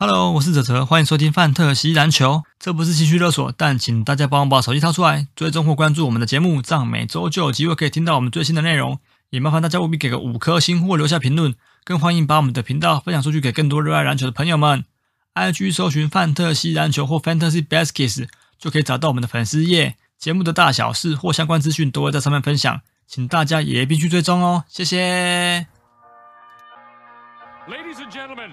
Hello，我是哲哲，欢迎收听范特西篮球。这不是情绪勒索，但请大家帮我把手机掏出来，追踪或关注我们的节目，这样每周就有机会可以听到我们最新的内容。也麻烦大家务必给个五颗星或留下评论，更欢迎把我们的频道分享出去给更多热爱篮球的朋友们。IG 搜寻范特西篮球或 Fantasy Baskets 就可以找到我们的粉丝页，节目的大小事或相关资讯都会在上面分享，请大家也必须追踪哦，谢谢。Ladies and gentlemen.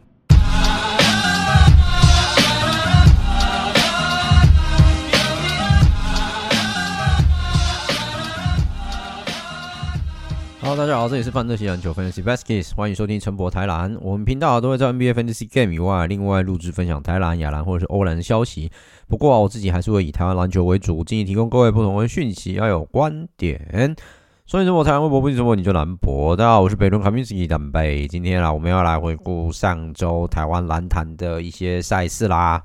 Hello，大家好，这里是范特西篮球分析 Baskets，欢迎收听陈博台篮。我们频道都会在 NBA Fantasy Game 以外，另外录制分享台篮、亚篮或者是欧篮的消息。不过啊，我自己还是会以台湾篮球为主，尽力提供各位不同的讯息，要有观点。所以陈博台湾微博不是陈博你就蓝博。大家好，我是北伦卡米斯基丹贝。今天啊，我们要来回顾上周台湾篮坛的一些赛事啦。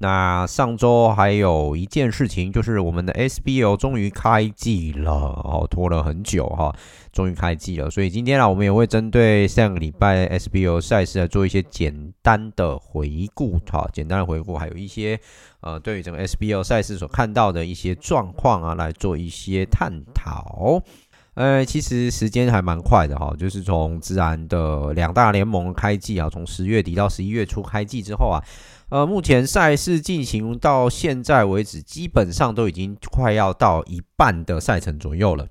那上周还有一件事情，就是我们的 SBO 终于开季了，哦，拖了很久哈，终于开季了。所以今天啊，我们也会针对上个礼拜 SBO 赛事来做一些简单的回顾，哈，简单的回顾，还有一些呃，对于整个 SBO 赛事所看到的一些状况啊，来做一些探讨。呃，其实时间还蛮快的哈，就是从自然的两大联盟开季啊，从十月底到十一月初开季之后啊。呃，目前赛事进行到现在为止，基本上都已经快要到一半的赛程左右了。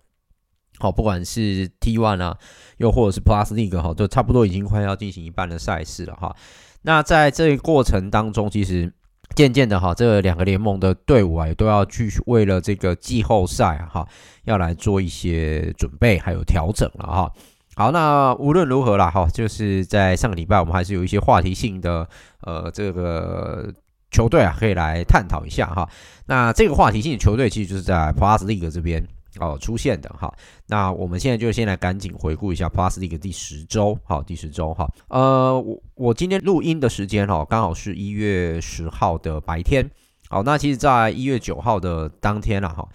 好，不管是 T One 啊，又或者是 Plus League 哈，都差不多已经快要进行一半的赛事了哈。那在这个过程当中，其实渐渐的哈，这两个联盟的队伍啊，也都要去为了这个季后赛哈，要来做一些准备还有调整了哈。好，那无论如何啦，哈，就是在上个礼拜，我们还是有一些话题性的，呃，这个球队啊，可以来探讨一下哈。那这个话题性的球队，其实就是在 Plus League 这边哦出现的哈。那我们现在就先来赶紧回顾一下 Plus League 第十周，好，第十周哈。呃，我我今天录音的时间哈，刚好是一月十号的白天。好，那其实在一月九号的当天了哈，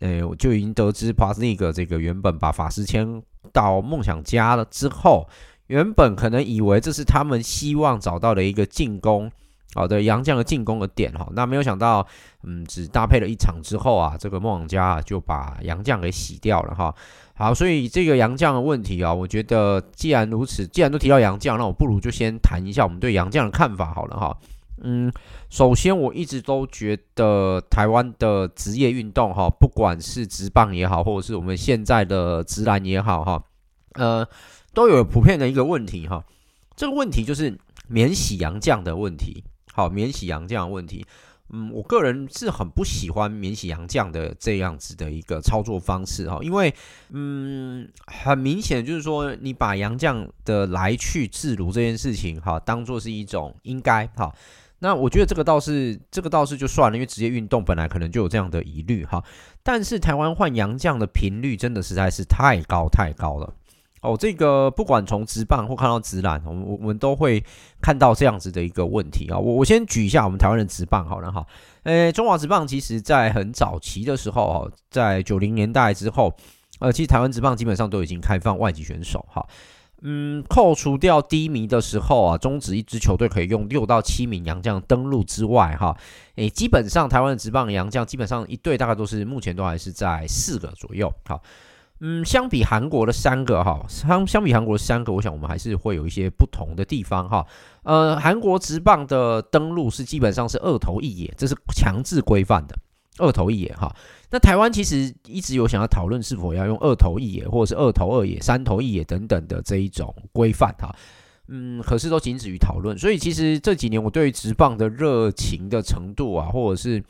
呃，我就已经得知 Plus League 这个原本把法师签到梦想家了之后，原本可能以为这是他们希望找到的一个进攻，好的杨将的进攻的点哈，那没有想到，嗯，只搭配了一场之后啊，这个梦想家就把杨将给洗掉了哈。好，所以这个杨将的问题啊，我觉得既然如此，既然都提到杨将，那我不如就先谈一下我们对杨将的看法好了哈。嗯，首先我一直都觉得台湾的职业运动哈，不管是职棒也好，或者是我们现在的职篮也好哈，呃，都有普遍的一个问题哈。这个问题就是免洗杨将的问题。好，免洗羊酱的问题。嗯，我个人是很不喜欢免洗羊酱的这样子的一个操作方式哈，因为嗯，很明显就是说你把羊酱的来去自如这件事情哈，当做是一种应该哈。那我觉得这个倒是，这个倒是就算了，因为职业运动本来可能就有这样的疑虑哈。但是台湾换羊酱的频率真的实在是太高太高了哦。这个不管从直棒或看到直篮，我们我们都会看到这样子的一个问题啊。我我先举一下我们台湾的直棒好了哈。诶，中华职棒其实在很早期的时候，在九零年代之后，呃，其实台湾职棒基本上都已经开放外籍选手哈。嗯，扣除掉低迷的时候啊，中止一支球队可以用六到七名洋将登陆之外，哈，诶，基本上台湾的职棒洋将基本上一队大概都是目前都还是在四个左右，好，嗯，相比韩国的三个哈，相相比韩国的三个，我想我们还是会有一些不同的地方哈，呃，韩国职棒的登录是基本上是二投一野，这是强制规范的。二投一野哈，那台湾其实一直有想要讨论是否要用二投一野，或者是二投二野、三投一野等等的这一种规范哈，嗯，可是都仅止于讨论。所以其实这几年我对职棒的热情的程度啊，或者是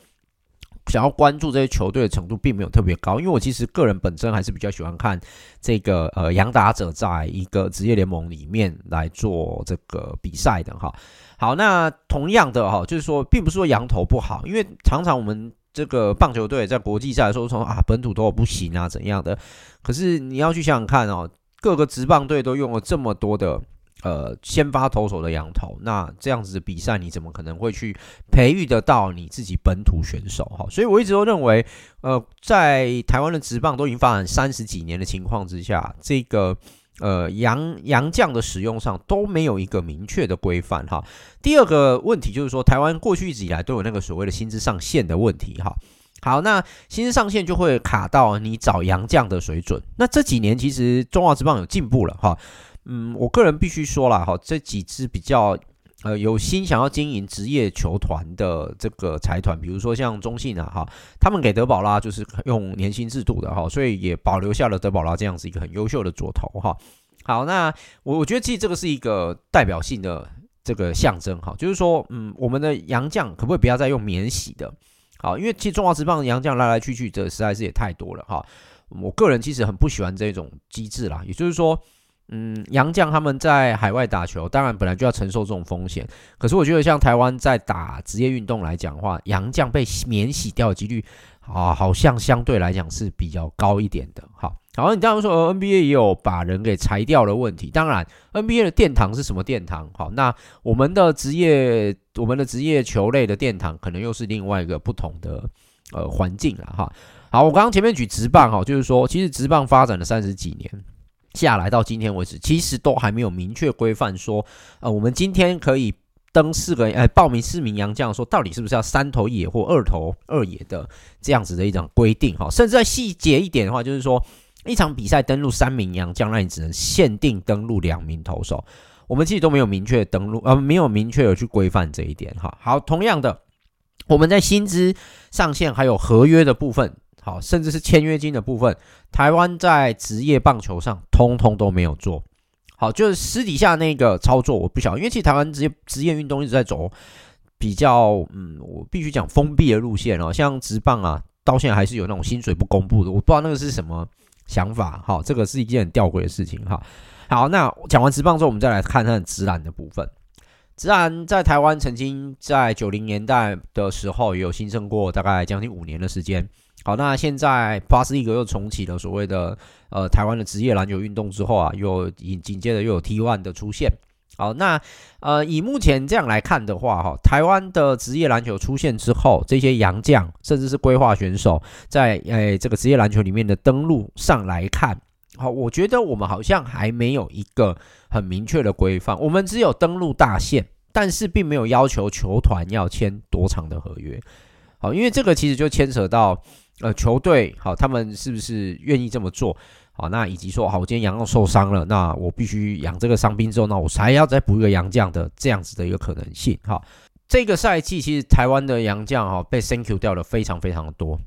想要关注这些球队的程度并没有特别高，因为我其实个人本身还是比较喜欢看这个呃洋打者在一个职业联盟里面来做这个比赛的哈。好，那同样的哈，就是说，并不是说洋投不好，因为常常我们这个棒球队在国际赛的时候说啊本土投不行啊怎样的，可是你要去想想看哦，各个职棒队都用了这么多的。呃，先发投手的洋投，那这样子的比赛，你怎么可能会去培育得到你自己本土选手？哈，所以我一直都认为，呃，在台湾的职棒都已经发展三十几年的情况之下，这个呃洋洋将的使用上都没有一个明确的规范。哈，第二个问题就是说，台湾过去一直以来都有那个所谓的薪资上限的问题。哈，好，那薪资上限就会卡到你找洋将的水准。那这几年其实中华职棒有进步了。哈。嗯，我个人必须说了哈，这几支比较呃有心想要经营职业球团的这个财团，比如说像中信啊哈，他们给德保拉就是用年薪制度的哈，所以也保留下了德保拉这样子一个很优秀的左投哈。好，那我我觉得其实这个是一个代表性的这个象征哈，就是说嗯，我们的洋将可不可以不要再用免洗的？好，因为其实中华职棒洋将来来去去，这实在是也太多了哈。我个人其实很不喜欢这种机制啦，也就是说。嗯，洋将他们在海外打球，当然本来就要承受这种风险。可是我觉得，像台湾在打职业运动来讲的话，洋将被免洗掉的几率啊，好像相对来讲是比较高一点的。好，好，你当然说 NBA 也有把人给裁掉的问题。当然，NBA 的殿堂是什么殿堂？好，那我们的职业，我们的职业球类的殿堂，可能又是另外一个不同的呃环境了哈。好，我刚刚前面举职棒哈，就是说，其实职棒发展了三十几年。下来到今天为止，其实都还没有明确规范说，呃，我们今天可以登四个，呃，报名四名洋将，说到底是不是要三投一野或二投二野的这样子的一种规定哈？甚至在细节一点的话，就是说一场比赛登录三名洋将，那你只能限定登录两名投手。我们其实都没有明确登录，呃，没有明确的去规范这一点哈。好，同样的，我们在薪资上限还有合约的部分。好，甚至是签约金的部分，台湾在职业棒球上通通都没有做好，就是私底下那个操作，我不晓得，因为其实台湾职业职业运动一直在走比较，嗯，我必须讲封闭的路线哦，像职棒啊，到现在还是有那种薪水不公布的，我不知道那个是什么想法，好，这个是一件很吊诡的事情哈。好，那讲完职棒之后，我们再来看看职篮的部分。职篮在台湾曾经在九零年代的时候也有兴盛过，大概将近五年的时间。好，那现在 Plus League 又重启了所谓的呃台湾的职业篮球运动之后啊，又紧紧接着又有 T one 的出现。好，那呃以目前这样来看的话，哈，台湾的职业篮球出现之后，这些洋将甚至是规划选手在诶这个职业篮球里面的登录上来看，好，我觉得我们好像还没有一个很明确的规范，我们只有登录大限，但是并没有要求球团要签多长的合约。好，因为这个其实就牵扯到。呃，球队好，他们是不是愿意这么做？好，那以及说，好，我今天洋将受伤了，那我必须养这个伤兵之后，那我才要再补一个洋将的这样子的一个可能性。哈，这个赛季其实台湾的洋将哈被 thank you 掉的非常非常的多。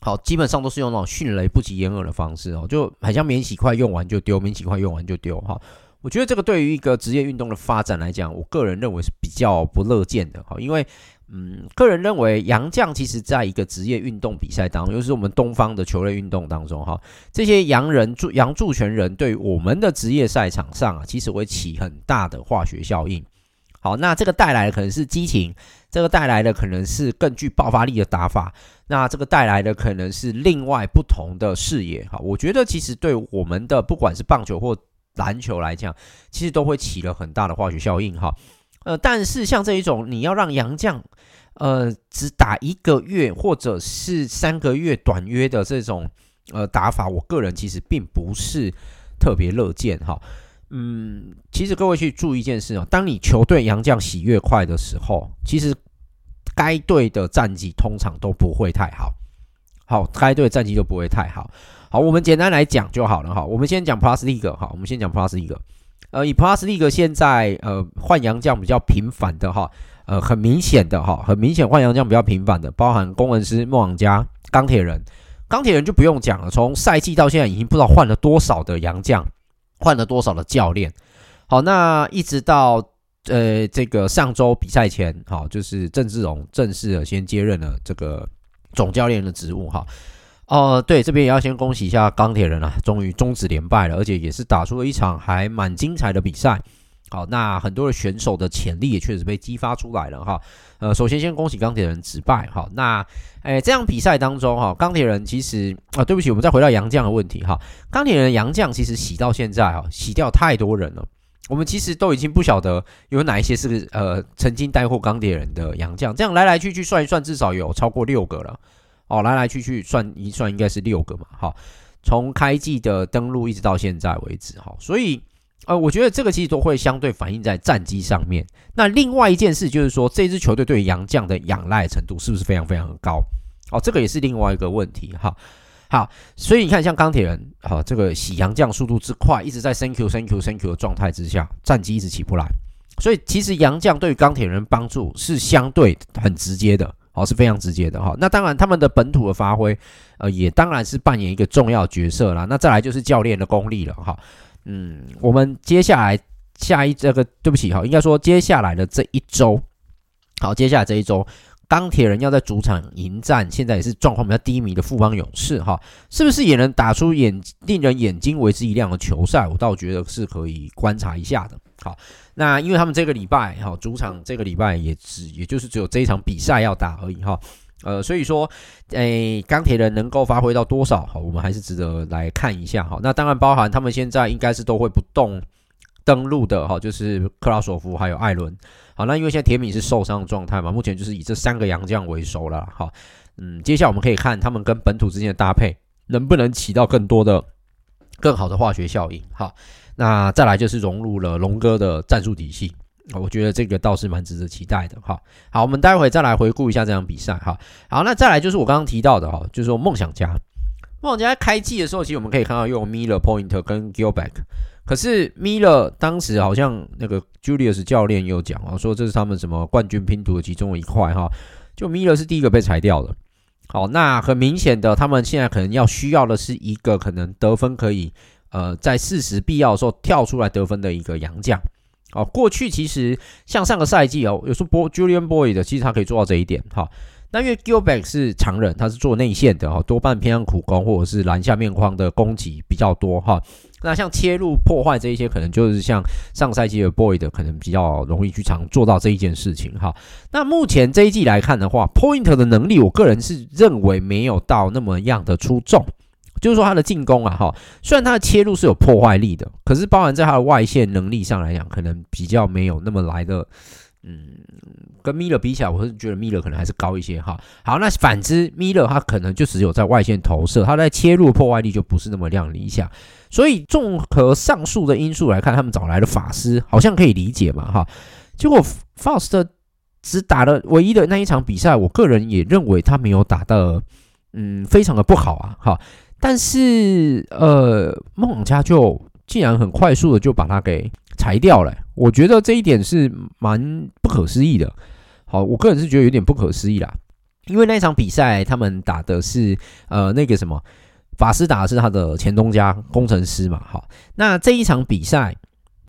好，基本上都是用那种迅雷不及掩耳的方式哦，就好像免洗筷用完就丢，免洗筷用完就丢。哈，我觉得这个对于一个职业运动的发展来讲，我个人认为是比较不乐见的。哈，因为嗯，个人认为，洋将其实在一个职业运动比赛当中，尤其是我们东方的球类运动当中，哈，这些洋人助洋助拳人对我们的职业赛场上啊，其实会起很大的化学效应。好，那这个带来的可能是激情，这个带来的可能是更具爆发力的打法，那这个带来的可能是另外不同的视野。哈，我觉得其实对我们的不管是棒球或篮球来讲，其实都会起了很大的化学效应。哈。呃，但是像这一种，你要让洋将，呃，只打一个月或者是三个月短约的这种呃打法，我个人其实并不是特别乐见哈。嗯，其实各位去注意一件事哦，当你球队洋将洗越快的时候，其实该队的战绩通常都不会太好。好，该队战绩就不会太好。好，我们简单来讲就好了哈。我们先讲 Plus League 哈，我们先讲 Plus League。呃，以 Plus League 现在呃换洋将比较频繁的哈，呃很明显的哈，很明显换洋将比较频繁的，包含工程师、梦想家、钢铁人，钢铁人就不用讲了，从赛季到现在已经不知道换了多少的洋将，换了多少的教练。好，那一直到呃这个上周比赛前，好，就是郑志龙正式的先接任了这个总教练的职务哈。哦、呃，对，这边也要先恭喜一下钢铁人啊，终于终止连败了，而且也是打出了一场还蛮精彩的比赛。好，那很多的选手的潜力也确实被激发出来了哈。呃，首先先恭喜钢铁人止败哈。那，诶，这样比赛当中哈，钢铁人其实啊，对不起，我们再回到杨将的问题哈。钢铁人杨将其实洗到现在哈，洗掉太多人了。我们其实都已经不晓得有哪一些是呃曾经带过钢铁人的杨将，这样来来去去算一算，至少有超过六个了。哦，来来去去算一算，应该是六个嘛。好，从开季的登录一直到现在为止，哈，所以呃，我觉得这个其实都会相对反映在战绩上面。那另外一件事就是说，这支球队对洋将的仰赖程度是不是非常非常高？哦，这个也是另外一个问题，哈。好，所以你看，像钢铁人，好，这个洗洋将速度之快，一直在 thank you thank you thank you 的状态之下，战绩一直起不来。所以其实洋将对于钢铁人帮助是相对很直接的。好，是非常直接的哈。那当然，他们的本土的发挥，呃，也当然是扮演一个重要角色啦。那再来就是教练的功力了哈。嗯，我们接下来下一这个，对不起哈，应该说接下来的这一周，好，接下来这一周，钢铁人要在主场迎战，现在也是状况比较低迷的富邦勇士哈，是不是也能打出眼令人眼睛为之一亮的球赛？我倒觉得是可以观察一下的。好。那因为他们这个礼拜哈，主场这个礼拜也只也就是只有这一场比赛要打而已哈，呃，所以说，诶，钢铁人能够发挥到多少哈，我们还是值得来看一下哈。那当然包含他们现在应该是都会不动登录的哈，就是克拉索夫还有艾伦。好，那因为现在铁米是受伤的状态嘛，目前就是以这三个洋将为首了哈。嗯，接下来我们可以看他们跟本土之间的搭配能不能起到更多的、更好的化学效应哈。那再来就是融入了龙哥的战术体系，我觉得这个倒是蛮值得期待的哈。好，我们待会再来回顾一下这场比赛哈。好，那再来就是我刚刚提到的哈，就是说梦想家，梦想家在开季的时候，其实我们可以看到用 Miller、Point 跟 Gilback，可是 Miller 当时好像那个 Julius 教练有讲啊，说这是他们什么冠军拼图的其中一块哈，就 Miller 是第一个被裁掉的。好，那很明显的，他们现在可能要需要的是一个可能得分可以。呃，在事实必要的时候跳出来得分的一个洋将，哦，过去其实像上个赛季哦，有时候波 Julian Boyd 的，其实他可以做到这一点哈。那因为 Gilbeck 是长人，他是做内线的哈，多半偏向苦攻或者是篮下面框的攻击比较多哈。那像切入破坏这一些，可能就是像上赛季的 Boyd 可能比较容易去常做到这一件事情哈。那目前这一季来看的话，Point 的能力，我个人是认为没有到那么样的出众。就是说他的进攻啊，哈，虽然他的切入是有破坏力的，可是包含在他的外线能力上来讲，可能比较没有那么来的，嗯，跟米勒比起来，我是觉得米勒可能还是高一些哈。好，那反之，米勒他可能就只有在外线投射，他在切入破坏力就不是那么亮理想。所以综合上述的因素来看，他们找来的法师好像可以理解嘛，哈。结果，Fast 只打了唯一的那一场比赛，我个人也认为他没有打的，嗯，非常的不好啊，哈。但是，呃，梦家就竟然很快速的就把他给裁掉了，我觉得这一点是蛮不可思议的。好，我个人是觉得有点不可思议啦，因为那场比赛他们打的是呃那个什么法师打的是他的前东家工程师嘛，好，那这一场比赛，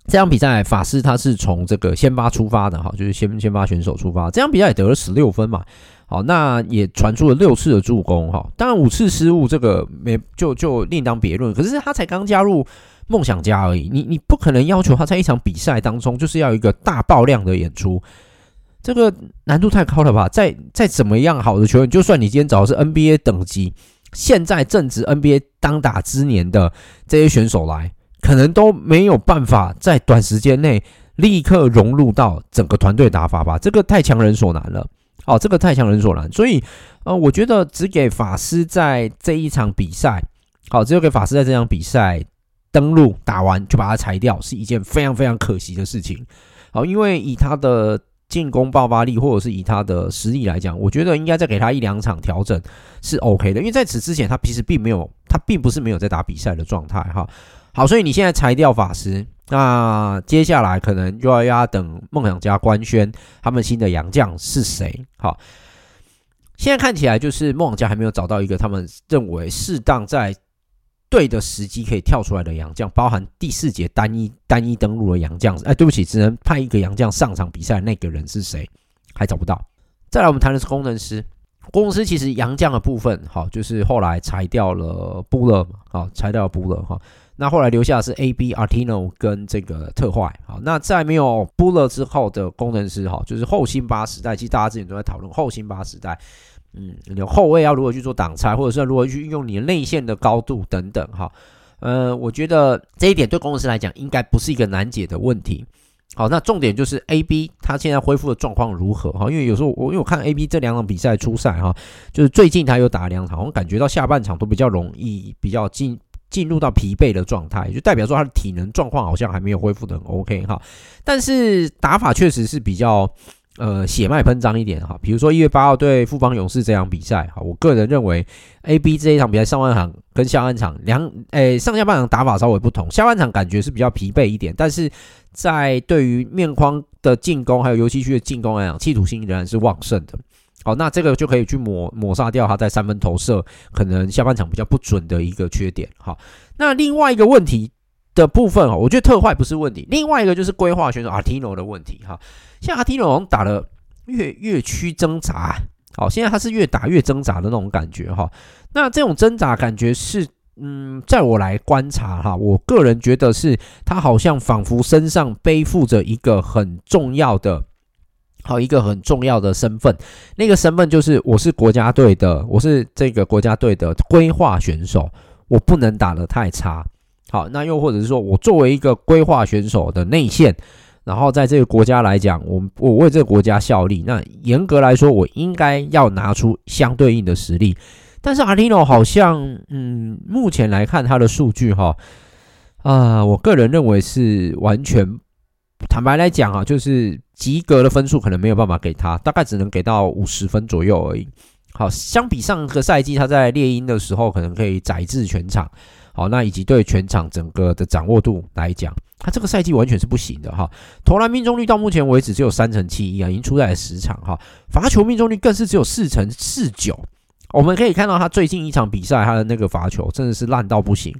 这场比赛法师他是从这个先发出发的哈，就是先先发选手出发，这场比赛也得了十六分嘛。好，那也传出了六次的助攻哈，当然五次失误这个没就就另当别论。可是他才刚加入梦想家而已，你你不可能要求他在一场比赛当中就是要一个大爆量的演出，这个难度太高了吧？再再怎么样好的球员，就算你今天找的是 NBA 等级，现在正值 NBA 当打之年的这些选手来，可能都没有办法在短时间内立刻融入到整个团队打法吧？这个太强人所难了。哦，这个太强人所难，所以，呃，我觉得只给法师在这一场比赛，好，只有给法师在这场比赛登录打完就把他裁掉，是一件非常非常可惜的事情。好，因为以他的进攻爆发力或者是以他的实力来讲，我觉得应该再给他一两场调整是 OK 的，因为在此之前他其实并没有，他并不是没有在打比赛的状态哈。好，所以你现在裁掉法师。那接下来可能就要要等梦想家官宣他们新的洋将是谁。好，现在看起来就是梦想家还没有找到一个他们认为适当在对的时机可以跳出来的洋将，包含第四节单一单一登录的洋将。哎，对不起，只能派一个洋将上场比赛，那个人是谁还找不到。再来，我们谈的是工程师。公司其实洋将的部分，哈，就是后来裁掉了布勒嘛，好，裁掉了布勒哈。那后来留下的是 AB Artino 跟这个特坏，好，那在没有布勒之后的工程师，哈，就是后辛巴时代，其实大家之前都在讨论后辛巴时代，嗯，有后卫要如何去做挡拆，或者是如何去运用你内线的高度等等，哈，呃，我觉得这一点对工程师来讲，应该不是一个难解的问题。好，那重点就是 A B 他现在恢复的状况如何？哈，因为有时候我因为我看 A B 这两场比赛出赛哈，就是最近他又打了两场，我感觉到下半场都比较容易比较进进入到疲惫的状态，就代表说他的体能状况好像还没有恢复的很 OK 哈。但是打法确实是比较呃血脉喷张一点哈。比如说一月八号对富邦勇士这场比赛哈，我个人认为 A B 这一场比赛上半场跟下半场两诶上下半场打法稍微不同，下半场感觉是比较疲惫一点，但是。在对于面框的进攻，还有游戏区的进攻来讲，企图心仍然是旺盛的。好，那这个就可以去抹抹杀掉他在三分投射可能下半场比较不准的一个缺点。好，那另外一个问题的部分哈，我觉得特坏不是问题，另外一个就是规划选手阿提诺的问题哈。像阿提诺好像打了越越区挣扎，好，现在他是越打越挣扎的那种感觉哈。那这种挣扎感觉是。嗯，在我来观察哈，我个人觉得是他好像仿佛身上背负着一个很重要的，好一个很重要的身份。那个身份就是我是国家队的，我是这个国家队的规划选手，我不能打得太差。好，那又或者是说我作为一个规划选手的内线，然后在这个国家来讲，我我为这个国家效力，那严格来说，我应该要拿出相对应的实力。但是阿提诺好像，嗯，目前来看他的数据哈，啊，我个人认为是完全，坦白来讲啊，就是及格的分数可能没有办法给他，大概只能给到五十分左右而已。好，相比上个赛季他在猎鹰的时候，可能可以宰制全场，好，那以及对全场整个的掌握度来讲，他这个赛季完全是不行的哈。投篮命中率到目前为止只有三成七一啊，已经出赛了十场哈，罚球命中率更是只有四成四九。我们可以看到他最近一场比赛，他的那个罚球真的是烂到不行，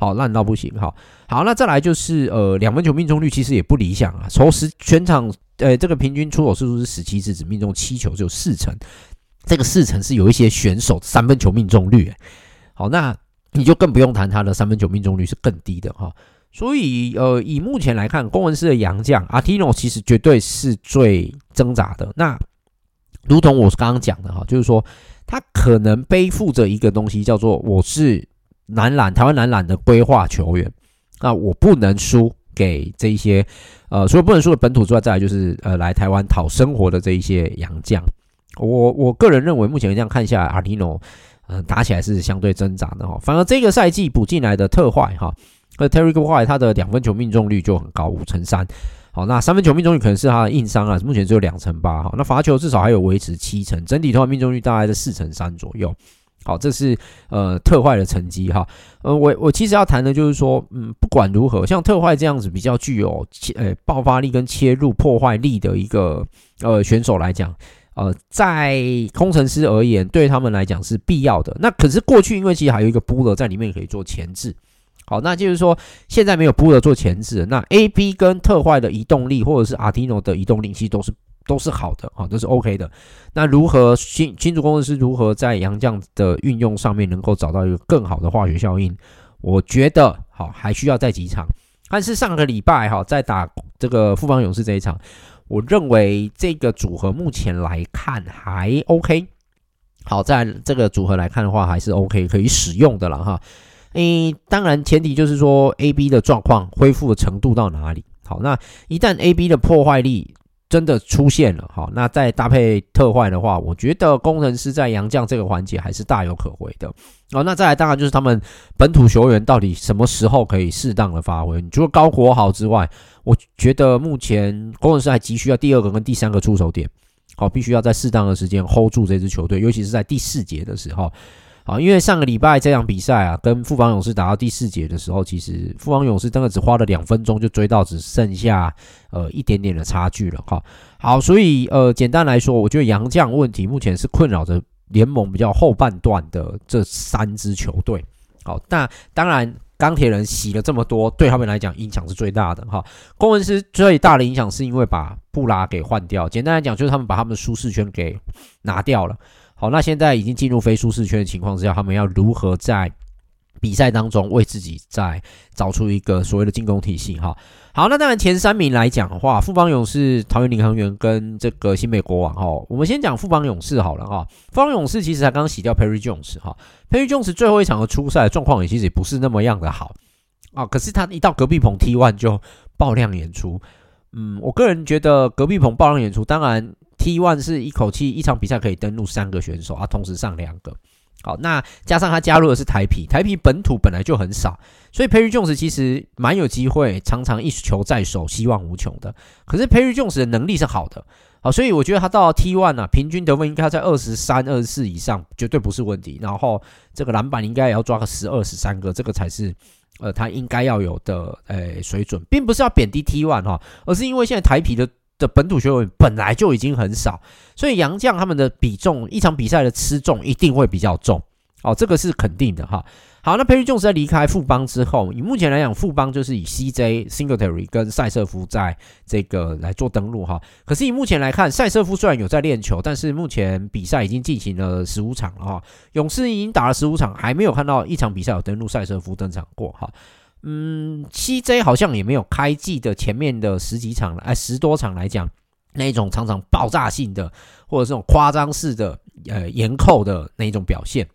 好烂到不行，好好，那再来就是呃两分球命中率其实也不理想啊，从十全场呃这个平均出手次数是十七次，只命中七球，只有四成，这个四成是有一些选手三分球命中率，好，那你就更不用谈他的三分球命中率是更低的哈，所以呃以目前来看，公文狮的洋将阿提诺其实绝对是最挣扎的，那如同我刚刚讲的哈，就是说。他可能背负着一个东西，叫做我是男篮台湾男篮的规划球员，那我不能输给这一些呃，除了不能输的本土之外，再来就是呃来台湾讨生活的这一些洋将。我我个人认为，目前这样看下来，阿提诺嗯打起来是相对挣扎的哈。反而这个赛季补进来的特坏哈，和 Terrique White 他的两分球命中率就很高，五成三。好，那三分球命中率可能是他的硬伤啊，目前只有两成八。好，那罚球至少还有维持七成，整体投篮命中率大概在四成三左右。好，这是呃特坏的成绩哈。呃，我我其实要谈的就是说，嗯，不管如何，像特坏这样子比较具有切呃爆发力跟切入破坏力的一个呃选手来讲，呃，在工程师而言，对他们来讲是必要的。那可是过去因为其实还有一个布勒在里面可以做前置。好，那就是说，现在没有布勒做前置，那 A B 跟特坏的移动力，或者是阿提诺的移动力，其实都是都是好的，啊，都是 OK 的。那如何新新竹工程师如何在杨将的运用上面能够找到一个更好的化学效应？我觉得好还需要再几场。但是上个礼拜哈，在打这个富邦勇士这一场，我认为这个组合目前来看还 OK。好，在这个组合来看的话，还是 OK 可以使用的了哈。诶，当然前提就是说，A B 的状况恢复的程度到哪里？好，那一旦 A B 的破坏力真的出现了，好，那再搭配特坏的话，我觉得工程师在洋将这个环节还是大有可为的。哦，那再来当然就是他们本土球员到底什么时候可以适当的发挥？除了高国豪之外，我觉得目前工程师还急需要第二个跟第三个出手点，好，必须要在适当的时间 hold 住这支球队，尤其是在第四节的时候。啊，因为上个礼拜这场比赛啊，跟富邦勇士打到第四节的时候，其实富邦勇士真的只花了两分钟就追到，只剩下呃一点点的差距了哈。好，所以呃简单来说，我觉得洋将问题目前是困扰着联盟比较后半段的这三支球队。好，那当然钢铁人洗了这么多，对他们来讲影响是最大的哈。工程师最大的影响是因为把布拉给换掉，简单来讲就是他们把他们的舒适圈给拿掉了。好，那现在已经进入非舒适圈的情况之下，他们要如何在比赛当中为自己再找出一个所谓的进攻体系？哈，好，那当然前三名来讲的话，富邦勇士、桃园领航员跟这个新北国王。哈，我们先讲富邦勇士好了哈。富邦勇士其实才刚洗掉 Perry Jones 哈，Perry Jones 最后一场的出赛状况也其实也不是那么样的好啊。可是他一到隔壁棚 T One 就爆量演出。嗯，我个人觉得隔壁棚爆量演出，当然 T one 是一口气一场比赛可以登录三个选手啊，同时上两个。好，那加上他加入的是台啤，台啤本土本来就很少，所以 Perry Jones 其实蛮有机会，常常一球在手，希望无穷的。可是 Perry Jones 的能力是好的，好，所以我觉得他到 T one 啊，平均得分应该在二十三、二十四以上，绝对不是问题。然后这个篮板应该也要抓个十二、十三个，这个才是呃他应该要有的诶水准，并不是要贬低 T one 哈，而是因为现在台啤的。的本土球员本来就已经很少，所以洋将他们的比重，一场比赛的吃重一定会比较重，哦，这个是肯定的哈。好，那 Perry Jones 在离开富邦之后，以目前来讲，富邦就是以 CJ Singletary 跟赛瑟夫在这个来做登录哈。可是以目前来看，赛瑟夫虽然有在练球，但是目前比赛已经进行了十五场了哈，勇士已经打了十五场，还没有看到一场比赛有登录赛瑟夫登场过哈。嗯，CJ 好像也没有开季的前面的十几场，哎，十多场来讲，那种常常爆炸性的或者这种夸张式的呃严扣的那一种表现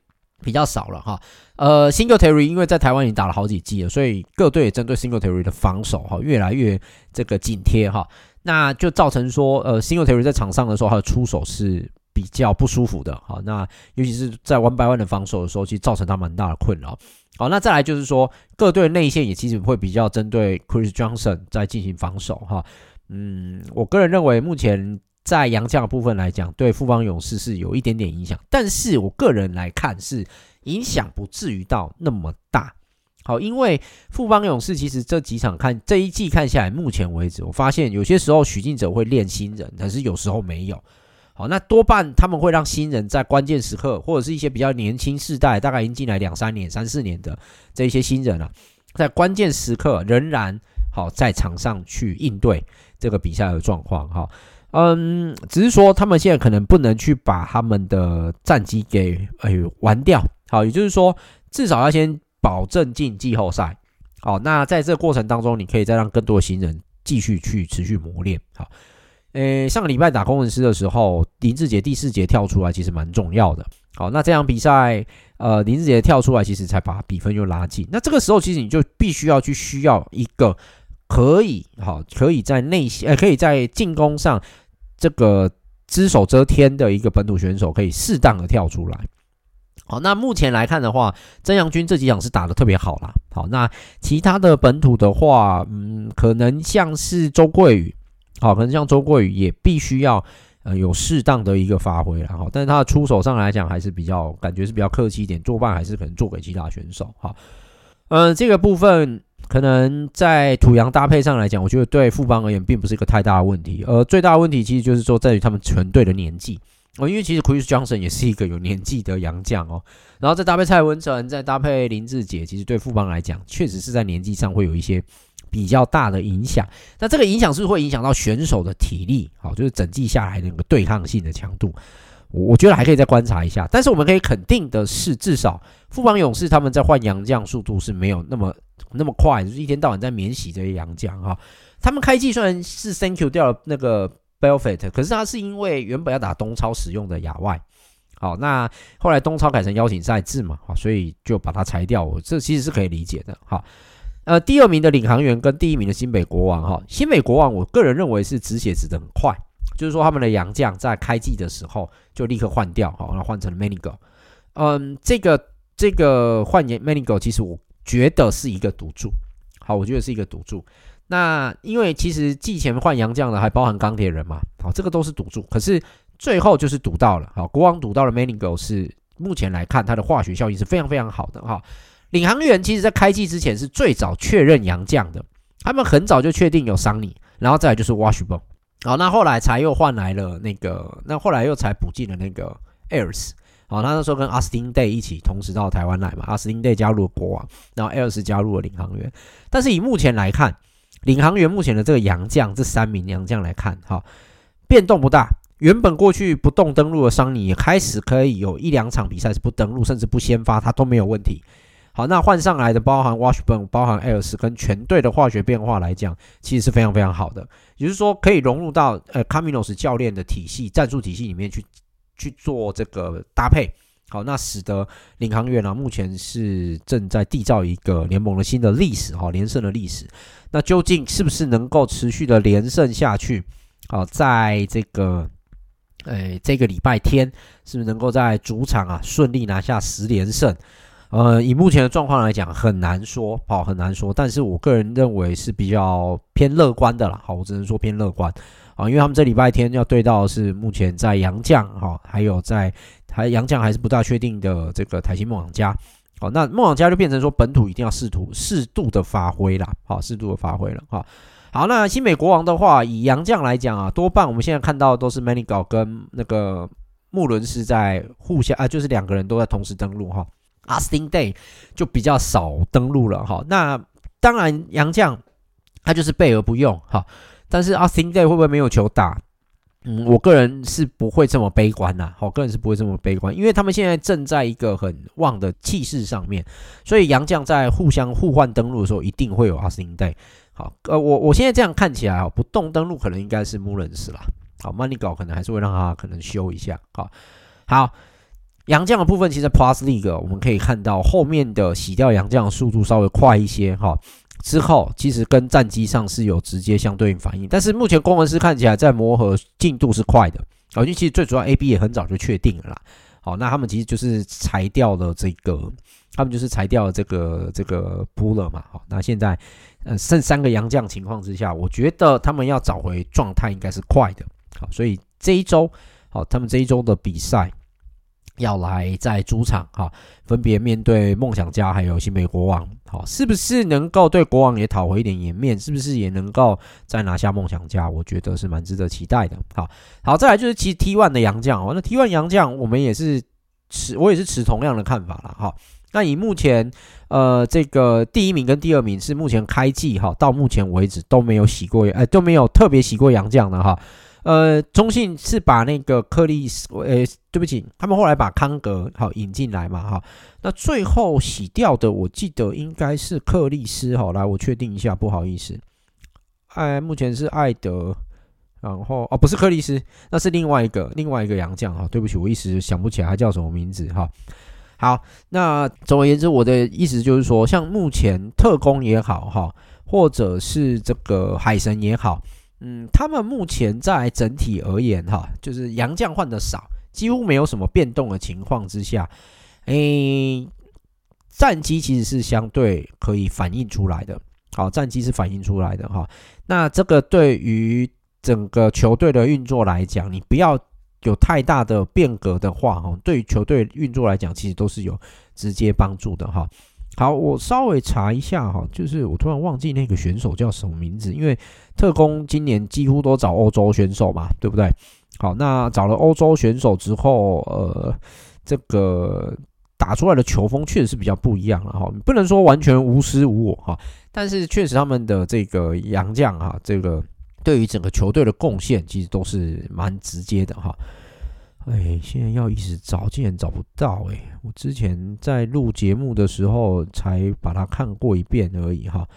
比较少了哈。呃，Singletary 因为在台湾已经打了好几季了，所以各队也针对 Singletary 的防守哈越来越这个紧贴哈，那就造成说呃 Singletary 在场上的时候他的出手是比较不舒服的哈。那尤其是在 one by one 的防守的时候，其实造成他蛮大的困扰。好，那再来就是说，各队内线也其实会比较针对 Chris Johnson 在进行防守哈。嗯，我个人认为目前在洋将的部分来讲，对富邦勇士是有一点点影响，但是我个人来看是影响不至于到那么大。好，因为富邦勇士其实这几场看这一季看下来，目前为止我发现有些时候许晋哲会练新人，但是有时候没有。好，那多半他们会让新人在关键时刻，或者是一些比较年轻世代，大概已经进来两三年、三四年的这一些新人啊，在关键时刻仍然好在场上去应对这个比赛的状况。哈，嗯，只是说他们现在可能不能去把他们的战绩给哎玩掉。好，也就是说，至少要先保证进季后赛。好，那在这个过程当中，你可以再让更多的新人继续去持续磨练。好。诶，上个礼拜打工程师的时候，林志杰第四节跳出来，其实蛮重要的。好，那这场比赛，呃，林志杰跳出来，其实才把比分又拉近。那这个时候，其实你就必须要去需要一个可以，好，可以在内线，呃，可以在进攻上这个只手遮天的一个本土选手，可以适当的跳出来。好，那目前来看的话，曾阳军这几场是打得特别好啦。好，那其他的本土的话，嗯，可能像是周桂宇。好，可能像周桂宇也必须要呃有适当的一个发挥了哈，但是他的出手上来讲还是比较感觉是比较客气一点，做饭还是可能做给其他选手哈。嗯、这个部分可能在土洋搭配上来讲，我觉得对富邦而言并不是一个太大的问题，而最大的问题其实就是说在于他们全队的年纪哦，因为其实 Chris Johnson 也是一个有年纪的洋将哦，然后再搭配蔡文成，再搭配林志杰，其实对富邦来讲确实是在年纪上会有一些。比较大的影响，那这个影响是会影响到选手的体力？好，就是整季下来的那个对抗性的强度，我觉得还可以再观察一下。但是我们可以肯定的是，至少富邦勇士他们在换洋将速度是没有那么那么快，就是一天到晚在免洗这些洋将哈。他们开季虽然是 Thank you 掉了那个 Belfit，可是他是因为原本要打东超使用的亚外，好，那后来东超改成邀请赛制嘛，好，所以就把它裁掉。我这其实是可以理解的，好。呃，第二名的领航员跟第一名的新北国王哈，新北国王我个人认为是止血止得很快，就是说他们的洋将在开季的时候就立刻换掉，好，然后换成了 Manigo。嗯，这个这个换言 Manigo 其实我觉得是一个赌注，好，我觉得是一个赌注。那因为其实季前换洋将的还包含钢铁人嘛，好，这个都是赌注，可是最后就是赌到了，好，国王赌到了 Manigo 是目前来看它的化学效应是非常非常好的哈。领航员其实，在开季之前是最早确认洋将的，他们很早就确定有桑尼，然后再来就是 Washburn，好，那后来才又换来了那个，那后来又才补进了那个 Airs 好，他那时候跟 Austin Day 一起同时到台湾来嘛，Austin Day 加入了国王，然后 Airs 加入了领航员，但是以目前来看，领航员目前的这个洋将这三名洋将来看，哈，变动不大，原本过去不动登录的桑尼也开始可以有一两场比赛是不登录，甚至不先发，他都没有问题。好，那换上来的包含 Washburn、包含 Ellis 跟全队的化学变化来讲，其实是非常非常好的。也就是说，可以融入到呃 Caminos 教练的体系、战术体系里面去去做这个搭配。好，那使得领航员啊，目前是正在缔造一个联盟的新的历史，哈，连胜的历史。那究竟是不是能够持续的连胜下去？好，在这个。诶，这个礼拜天是不是能够在主场啊顺利拿下十连胜？呃，以目前的状况来讲，很难说，好，很难说。但是我个人认为是比较偏乐观的啦，好，我只能说偏乐观啊，因为他们这礼拜天要对到是目前在杨将哈，还有在还杨将还是不大确定的这个台新梦想家。好，那梦想家就变成说本土一定要试图适度的发挥啦，好，适度的发挥了哈。好，那新美国王的话，以杨将来讲啊，多半我们现在看到的都是 Manigo 跟那个穆伦斯在互相啊，就是两个人都在同时登陆哈。Austin Day 就比较少登陆了哈。那当然杨将他就是备而不用哈，但是 Austin Day 会不会没有球打？嗯，我个人是不会这么悲观呐，好，个人是不会这么悲观，因为他们现在正在一个很旺的气势上面，所以杨将在互相互换登陆的时候，一定会有 Austin Day。好，呃，我我现在这样看起来啊，不动登录可能应该是穆伦斯啦。好，Manigault 可能还是会让他可能修一下。好，好，洋将的部分，其实 Plus League 我们可以看到后面的洗掉洋将的速度稍微快一些哈。之后其实跟战机上是有直接相对应反应，但是目前工程师看起来在磨合进度是快的。好，因为其实最主要 AB 也很早就确定了啦。好，那他们其实就是裁掉了这个，他们就是裁掉了这个这个 Puller 嘛。好，那现在。嗯，剩三个洋将情况之下，我觉得他们要找回状态应该是快的。好，所以这一周，好，他们这一周的比赛要来在主场，哈，分别面对梦想家还有新美国王，好，是不是能够对国王也讨回一点颜面？是不是也能够再拿下梦想家？我觉得是蛮值得期待的。好，好，再来就是其实 T1 的洋将，哦，那 T1 洋将我们也是持，我也是持同样的看法了，哈。那以目前，呃，这个第一名跟第二名是目前开季哈，到目前为止都没有洗过，哎，都没有特别洗过洋将的哈。呃，中信是把那个克利斯，呃，对不起，他们后来把康格好引进来嘛哈。那最后洗掉的，我记得应该是克利斯好。来，我确定一下，不好意思，哎，目前是艾德，然后哦，不是克利斯，那是另外一个另外一个洋将哈。对不起，我一时想不起来他叫什么名字哈。好，那总而言之，我的意思就是说，像目前特工也好哈，或者是这个海神也好，嗯，他们目前在整体而言哈，就是洋将换的少，几乎没有什么变动的情况之下，诶、战绩其实是相对可以反映出来的。好，战绩是反映出来的哈。那这个对于整个球队的运作来讲，你不要。有太大的变革的话，哈，对于球队运作来讲，其实都是有直接帮助的，哈。好，我稍微查一下，哈，就是我突然忘记那个选手叫什么名字，因为特工今年几乎都找欧洲选手嘛，对不对？好，那找了欧洲选手之后，呃，这个打出来的球风确实是比较不一样了，哈，不能说完全无师无我，哈，但是确实他们的这个洋将，哈，这个。对于整个球队的贡献，其实都是蛮直接的哈。哎，现在要一直找，竟然找不到哎！我之前在录节目的时候才把它看过一遍而已哈。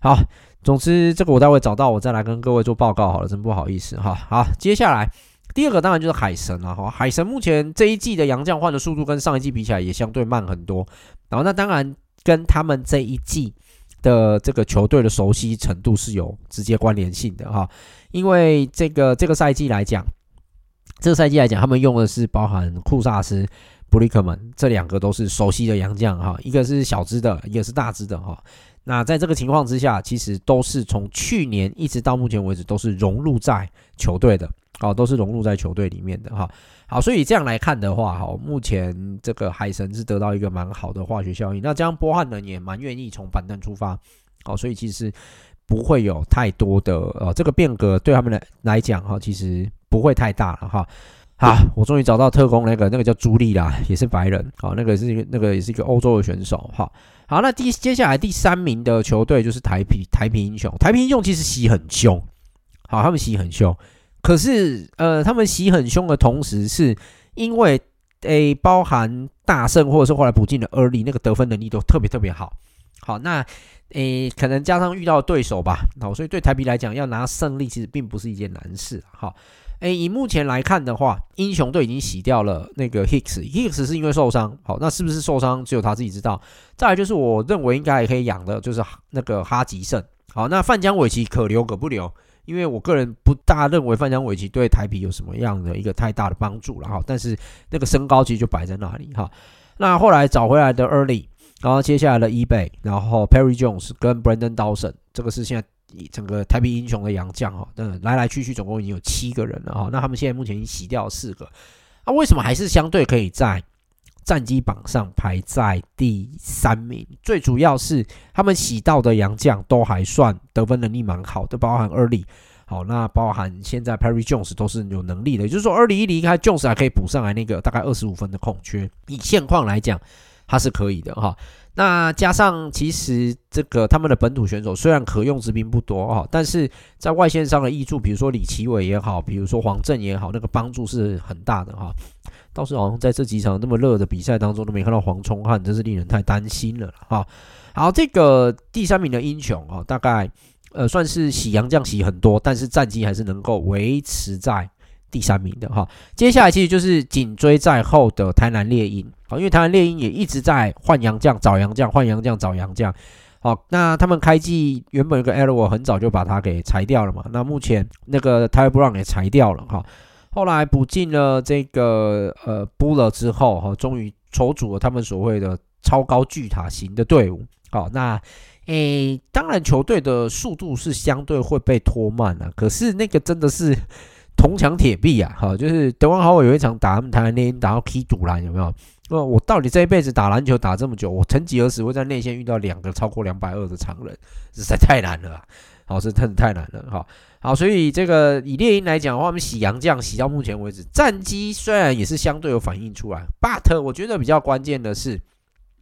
好，总之这个我待会找到，我再来跟各位做报告好了，真不好意思哈。好，接下来第二个当然就是海神了哈。海神目前这一季的洋将换的速度跟上一季比起来也相对慢很多，然后那当然跟他们这一季。的这个球队的熟悉程度是有直接关联性的哈，因为这个这个赛季来讲，这个赛季来讲，他们用的是包含库萨斯、布里克门这两个都是熟悉的洋将哈，一个是小只的，一个是大只的哈。那在这个情况之下，其实都是从去年一直到目前为止都是融入在球队的，哦，都是融入在球队里面的哈。好，所以这样来看的话，哈，目前这个海神是得到一个蛮好的化学效应。那这样波汉呢也蛮愿意从板凳出发，好，所以其实不会有太多的呃这个变革对他们来来讲哈，其实不会太大了哈。好，我终于找到特工那个那个叫朱莉啦，也是白人，好，那个是一个那个也是一个欧洲的选手，哈。好，那第接下来第三名的球队就是台皮台皮英雄，台皮英雄其实洗很凶，好，他们洗很凶。可是呃，他们洗很凶的同时，是因为诶包含大胜或者是后来补进的二力那个得分能力都特别特别好。好，那诶可能加上遇到对手吧，好，所以对台皮来讲要拿胜利其实并不是一件难事。好。诶，以目前来看的话，英雄队已经洗掉了那个 Hicks，Hicks 是因为受伤。好，那是不是受伤只有他自己知道。再来就是我认为应该也可以养的，就是那个哈吉胜。好，那范江韦奇可留可不留，因为我个人不大认为范江韦奇对台啤有什么样的一个太大的帮助了哈。但是那个身高其实就摆在那里哈。那后来找回来的 Early，然后接下来的 eBay，然后 Perry Jones 跟 Brandon Dawson，这个是现在。整个台啤英雄的洋将哈，那来来去去总共已经有七个人了哈，那他们现在目前已经洗掉了四个，那为什么还是相对可以在战绩榜上排在第三名？最主要是他们洗到的洋将都还算得分能力蛮好的，包含二力好，那包含现在 Perry Jones 都是有能力的，也就是说 Early 一离开，Jones 还可以补上来那个大概二十五分的空缺，以现况来讲，他是可以的哈。那加上，其实这个他们的本土选手虽然可用之兵不多哈，但是在外线上的挹注，比如说李奇伟也好，比如说黄振也好，那个帮助是很大的哈。倒是好像在这几场那么热的比赛当中都没看到黄聪汉，真是令人太担心了哈。好，这个第三名的英雄啊，大概呃算是喜洋将洗很多，但是战绩还是能够维持在。第三名的哈，接下来其实就是紧追在后的台南猎鹰，好，因为台南猎鹰也一直在换洋将、找洋将、换洋将、找洋将，好，那他们开季原本有个 Elroy 很早就把他给裁掉了嘛，那目前那个 Ty Brown 也裁掉了哈，后来补进了这个呃 Buller 之后哈，终于筹组了他们所谓的超高巨塔型的队伍，好，那诶，当然球队的速度是相对会被拖慢了，可是那个真的是。铜墙铁壁啊，哈，就是德王豪伟有一场打他们台湾猎鹰打到踢堵篮，有没有？那我到底这一辈子打篮球打这么久，我曾几何时会在内线遇到两个超过两百二的长人，实在太难了，好，这真的太难了，哈，好，所以这个以猎鹰来讲的话，我们洗洋将洗到目前为止，战绩虽然也是相对有反映出来，but 我觉得比较关键的是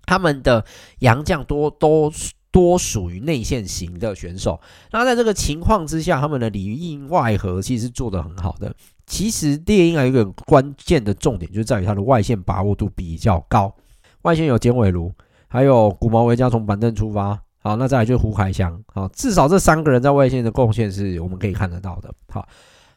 他们的洋将多都。多属于内线型的选手，那在这个情况之下，他们的里应外合其实做得很好的。其实猎鹰还有一个关键的重点，就在于他的外线把握度比较高。外线有简伟儒，还有古毛维加从板凳出发，好，那再来就是胡凯翔，好，至少这三个人在外线的贡献是我们可以看得到的，好。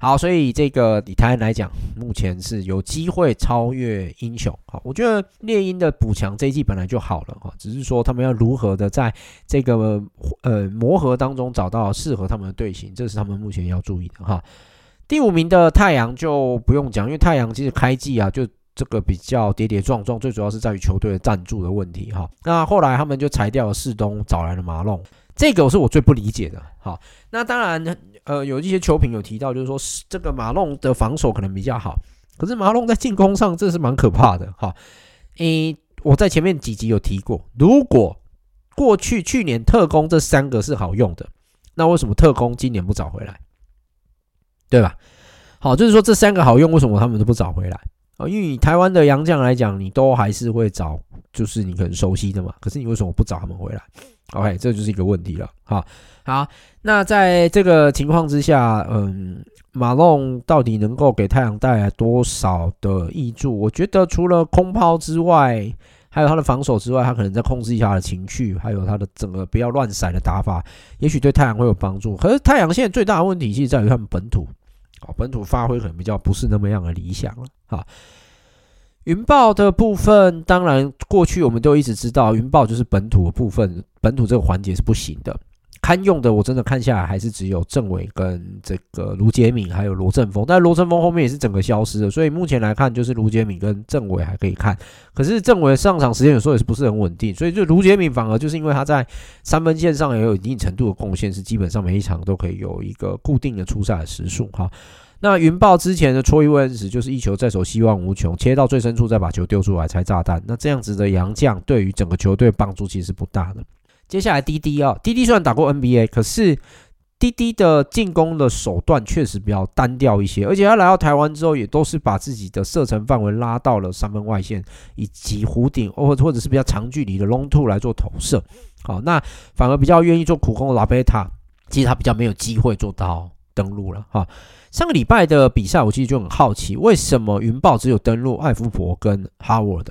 好，所以这个以台湾来讲，目前是有机会超越英雄。好，我觉得猎鹰的补强这一季本来就好了哈，只是说他们要如何的在这个呃磨合当中找到适合他们的队形，这是他们目前要注意的哈。第五名的太阳就不用讲，因为太阳其实开季啊就这个比较跌跌撞撞，最主要是在于球队的赞助的问题哈。那后来他们就裁掉了世东，找来了马龙，这个是我最不理解的。好，那当然。呃，有一些球评有提到，就是说这个马龙的防守可能比较好，可是马龙在进攻上这是蛮可怕的哈。诶，我在前面几集有提过，如果过去去年特工这三个是好用的，那为什么特工今年不找回来？对吧？好，就是说这三个好用，为什么他们都不找回来？啊，因为以台湾的洋将来讲，你都还是会找，就是你可能熟悉的嘛。可是你为什么不找他们回来？OK，这就是一个问题了。好。好，那在这个情况之下，嗯，马龙到底能够给太阳带来多少的益处？我觉得除了空抛之外，还有他的防守之外，他可能在控制一下他的情绪，还有他的整个不要乱闪的打法，也许对太阳会有帮助。可是太阳现在最大的问题，其实在于他们本土，啊，本土发挥可能比较不是那么样的理想了。啊，云豹的部分，当然过去我们都一直知道，云豹就是本土的部分，本土这个环节是不行的。堪用的，我真的看下来还是只有郑伟跟这个卢杰敏，还有罗振峰。但罗振峰后面也是整个消失了，所以目前来看就是卢杰敏跟郑伟还可以看。可是郑伟上场时间有时候也是不是很稳定，所以就卢杰敏反而就是因为他在三分线上也有一定程度的贡献，是基本上每一场都可以有一个固定的出赛的时数。哈，那云豹之前的戳一问时就是一球在手，希望无穷，切到最深处再把球丢出来拆炸弹。那这样子的洋将对于整个球队帮助其实不大的。接下来滴滴啊，滴滴虽然打过 NBA，可是滴滴的进攻的手段确实比较单调一些，而且他来到台湾之后，也都是把自己的射程范围拉到了三分外线以及弧顶，或或者是比较长距离的 long two 来做投射。好，那反而比较愿意做苦攻的拉贝塔，其实他比较没有机会做到登录了哈。上个礼拜的比赛，我其实就很好奇，为什么云豹只有登录艾夫伯跟 Howard？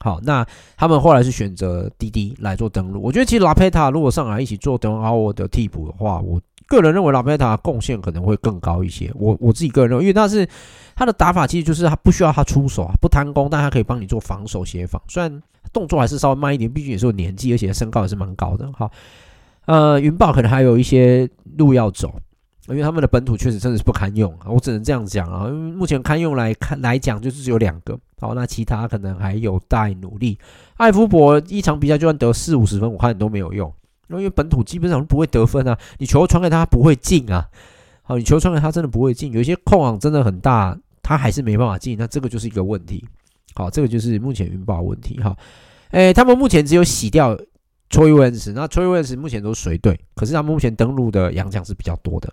好，那他们后来是选择滴滴来做登录。我觉得其实拉佩塔如果上来一起做德文奥沃的替补的话，我个人认为拉佩塔贡献可能会更高一些。我我自己个人认为，因为他是他的打法其实就是他不需要他出手啊，不贪功，但他可以帮你做防守协防。虽然动作还是稍微慢一点，毕竟也是有年纪，而且身高也是蛮高的。好，呃，云豹可能还有一些路要走。因为他们的本土确实真的是不堪用啊，我只能这样讲啊。因为目前堪用来看来讲，就是只有两个。好，那其他可能还有待努力。艾夫伯一场比赛就算得四五十分，我看都没有用，因为本土基本上不会得分啊。你球传给他不会进啊。好，你球传给他真的不会进，有些空网真的很大，他还是没办法进，那这个就是一个问题。好，这个就是目前云豹问题。哈，诶，他们目前只有洗掉。崔维恩斯，那崔维恩斯目前都是随队，可是他们目前登陆的洋将是比较多的。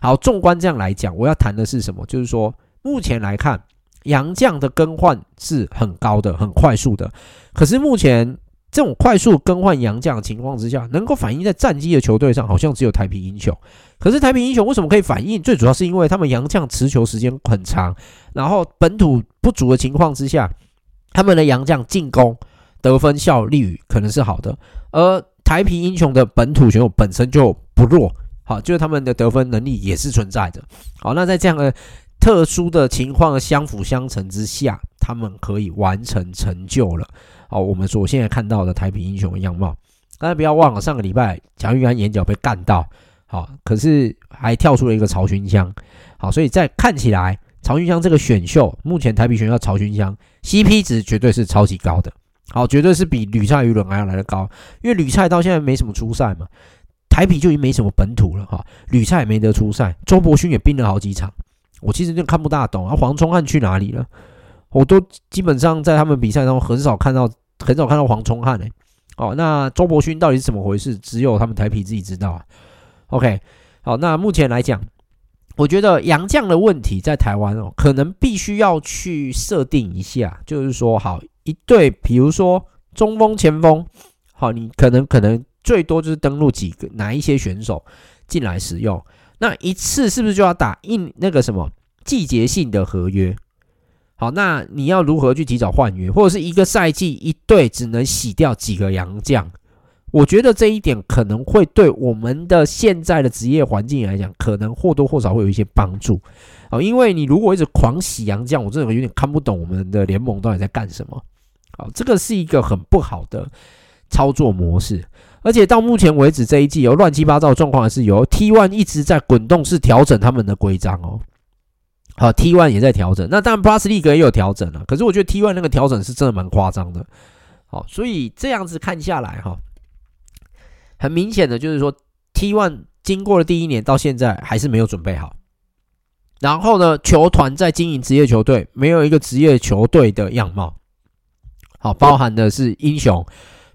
好，纵观这样来讲，我要谈的是什么？就是说，目前来看，洋将的更换是很高的、很快速的。可是目前这种快速更换洋将的情况之下，能够反映在战绩的球队上，好像只有台啤英雄。可是台啤英雄为什么可以反映？最主要是因为他们洋将持球时间很长，然后本土不足的情况之下，他们的洋将进攻得分效率可能是好的。而台啤英雄的本土选手本身就不弱，好，就是他们的得分能力也是存在的。好，那在这样的特殊的情况相辅相成之下，他们可以完成成就了。好，我们所现在看到的台啤英雄的样貌。大家不要忘了，上个礼拜蒋玉安眼角被干到，好，可是还跳出了一个曹勋香。好，所以在看起来，曹勋香这个选秀，目前台啤选秀曹勋香 CP 值绝对是超级高的。好，绝对是比吕菜与伦还要来得高，因为吕菜到现在没什么出赛嘛，台啤就已经没什么本土了哈，吕菜也没得出赛，周伯勋也病了好几场，我其实就看不大懂啊，黄聪汉去哪里了？我都基本上在他们比赛当中很少看到，很少看到黄聪汉诶。哦，那周伯勋到底是怎么回事？只有他们台啤自己知道啊。OK，好，那目前来讲，我觉得杨将的问题在台湾哦，可能必须要去设定一下，就是说好。一队，比如说中锋、前锋，好，你可能可能最多就是登录几个哪一些选手进来使用，那一次是不是就要打印那个什么季节性的合约？好，那你要如何去提早换约，或者是一个赛季一队只能洗掉几个洋将？我觉得这一点可能会对我们的现在的职业环境来讲，可能或多或少会有一些帮助。哦，因为你如果一直狂洗洋将，我真的有点看不懂我们的联盟到底在干什么。好，这个是一个很不好的操作模式，而且到目前为止这一季有乱七八糟的状况，还是有 T One 一直在滚动式调整他们的规章哦。好，T One 也在调整，那当然 Plus League 也有调整了，可是我觉得 T One 那个调整是真的蛮夸张的。好，所以这样子看下来哈，很明显的就是说 T One 经过了第一年到现在还是没有准备好，然后呢，球团在经营职业球队，没有一个职业球队的样貌。好，包含的是英雄，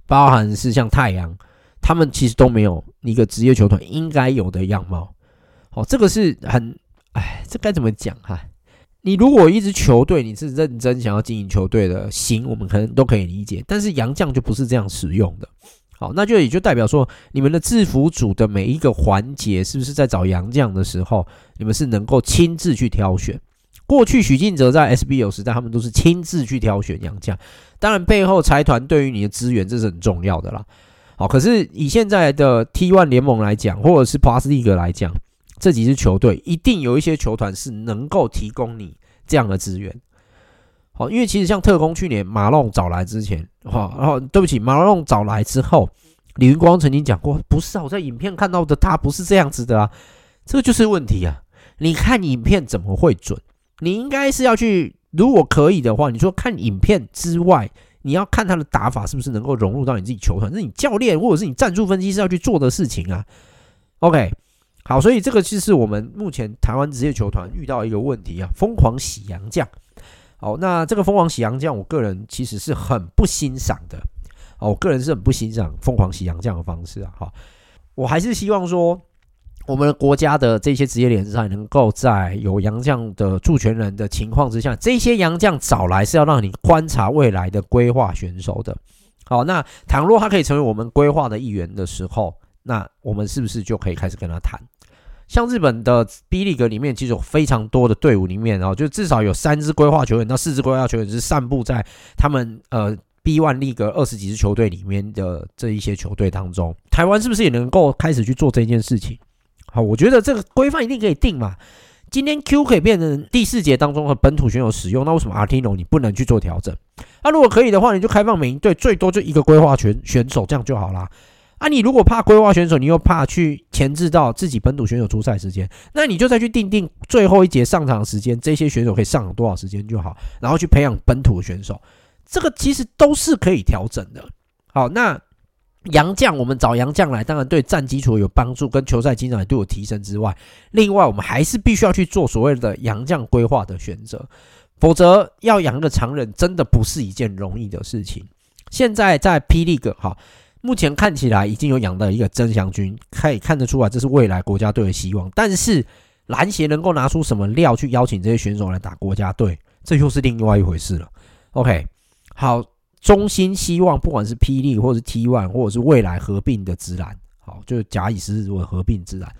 包含是像太阳，他们其实都没有一个职业球团应该有的样貌。好，这个是很，哎，这该怎么讲哈？你如果一支球队你是认真想要经营球队的，行，我们可能都可以理解。但是洋将就不是这样使用的。好，那就也就代表说，你们的制服组的每一个环节，是不是在找洋将的时候，你们是能够亲自去挑选？过去许晋哲在 SBL 时代，他们都是亲自去挑选洋将。当然，背后财团对于你的资源这是很重要的啦。好，可是以现在的 T1 联盟来讲，或者是 Plus League 来讲，这几支球队一定有一些球团是能够提供你这样的资源。好，因为其实像特工去年马龙找来之前，哈，然后对不起，马龙找来之后，李云光曾经讲过，不是啊，我在影片看到的他不是这样子的啊，这个就是问题啊。你看影片怎么会准？你应该是要去，如果可以的话，你说看影片之外，你要看他的打法是不是能够融入到你自己球团，是你教练或者是你战术分析师要去做的事情啊。OK，好，所以这个就是我们目前台湾职业球团遇到一个问题啊，疯狂洗洋将。好，那这个疯狂洗洋将，我个人其实是很不欣赏的。哦，我个人是很不欣赏疯狂洗洋将的方式啊。好，我还是希望说。我们的国家的这些职业联赛能够在有洋将的助权人的情况之下，这些洋将找来是要让你观察未来的规划选手的。好，那倘若他可以成为我们规划的一员的时候，那我们是不是就可以开始跟他谈？像日本的 B League 里面，其实有非常多的队伍里面哦，就至少有三支规划球员到四支规划球员是散布在他们呃 B One League 二十几支球队里面的这一些球队当中。台湾是不是也能够开始去做这件事情？好，我觉得这个规范一定可以定嘛。今天 Q 可以变成第四节当中和本土选手使用，那为什么 Artino 你不能去做调整？那、如果可以的话，你就开放每一队最多就一个规划选选手，这样就好啦。啊，你如果怕规划选手，你又怕去前置到自己本土选手出赛时间，那你就再去定定最后一节上场时间，这些选手可以上场多少时间就好，然后去培养本土选手，这个其实都是可以调整的。好，那洋将我们找洋将来，当然对战基础有帮助，跟球赛经验都有提升之外，另外我们还是必须要去做所谓的洋将规划的选择，否则要养个常人真的不是一件容易的事情。现在在 P League 哈。目前看起来已经有养到一个曾祥军，可以看得出来这是未来国家队的希望。但是篮协能够拿出什么料去邀请这些选手来打国家队，这又是另外一回事了。OK，好，衷心希望不管是霹雳或者是 T one，或者是未来合并的职篮，好，就是假以时日如果合并职篮，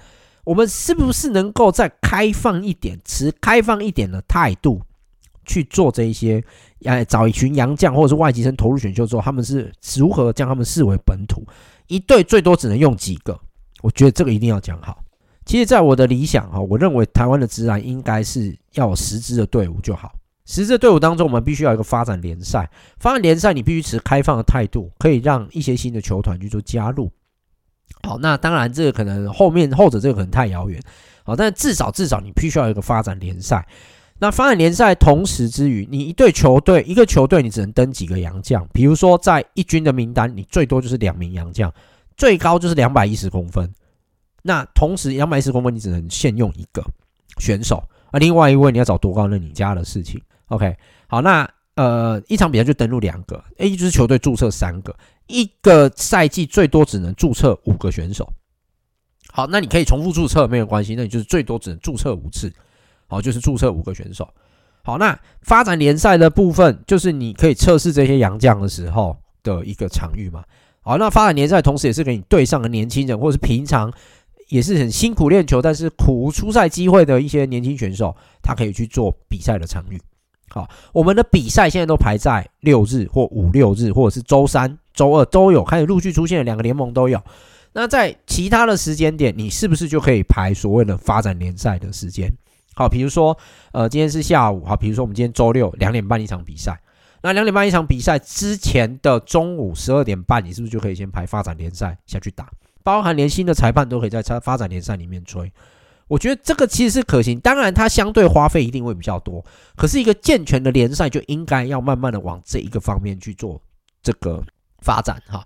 我们是不是能够再开放一点，持开放一点的态度？去做这一些，哎，找一群洋将或者是外籍生投入选秀之后，他们是如何将他们视为本土？一队最多只能用几个？我觉得这个一定要讲好。其实，在我的理想哈，我认为台湾的职篮应该是要有十支的队伍就好。十支队伍当中，我们必须要有一个发展联赛。发展联赛，你必须持开放的态度，可以让一些新的球团去做加入。好，那当然这个可能后面后者这个可能太遥远。好，但至少至少你必须要有一个发展联赛。那发展联赛同时之余，你一队球队一个球队你只能登几个洋将？比如说在一军的名单，你最多就是两名洋将，最高就是两百一十公分。那同时两百一十公分你只能限用一个选手，而另外一位你要找多高那你家的事情。OK，好，那呃一场比赛就登录两个，A，一支球队注册三个，一个赛季最多只能注册五个选手。好，那你可以重复注册没有关系，那你就是最多只能注册五次。好，就是注册五个选手。好，那发展联赛的部分，就是你可以测试这些洋将的时候的一个场域嘛。好，那发展联赛同时也是给你对上的年轻人，或是平常也是很辛苦练球，但是苦无出赛机会的一些年轻选手，他可以去做比赛的场域。好，我们的比赛现在都排在六日或五六日，或者是周三、周二都有，开始陆续出现，两个联盟都有。那在其他的时间点，你是不是就可以排所谓的发展联赛的时间？好，比如说，呃，今天是下午，好，比如说我们今天周六两点半一场比赛，那两点半一场比赛之前的中午十二点半，你是不是就可以先排发展联赛下去打？包含连新的裁判都可以在发展联赛里面吹。我觉得这个其实是可行，当然它相对花费一定会比较多，可是一个健全的联赛就应该要慢慢的往这一个方面去做这个发展，哈。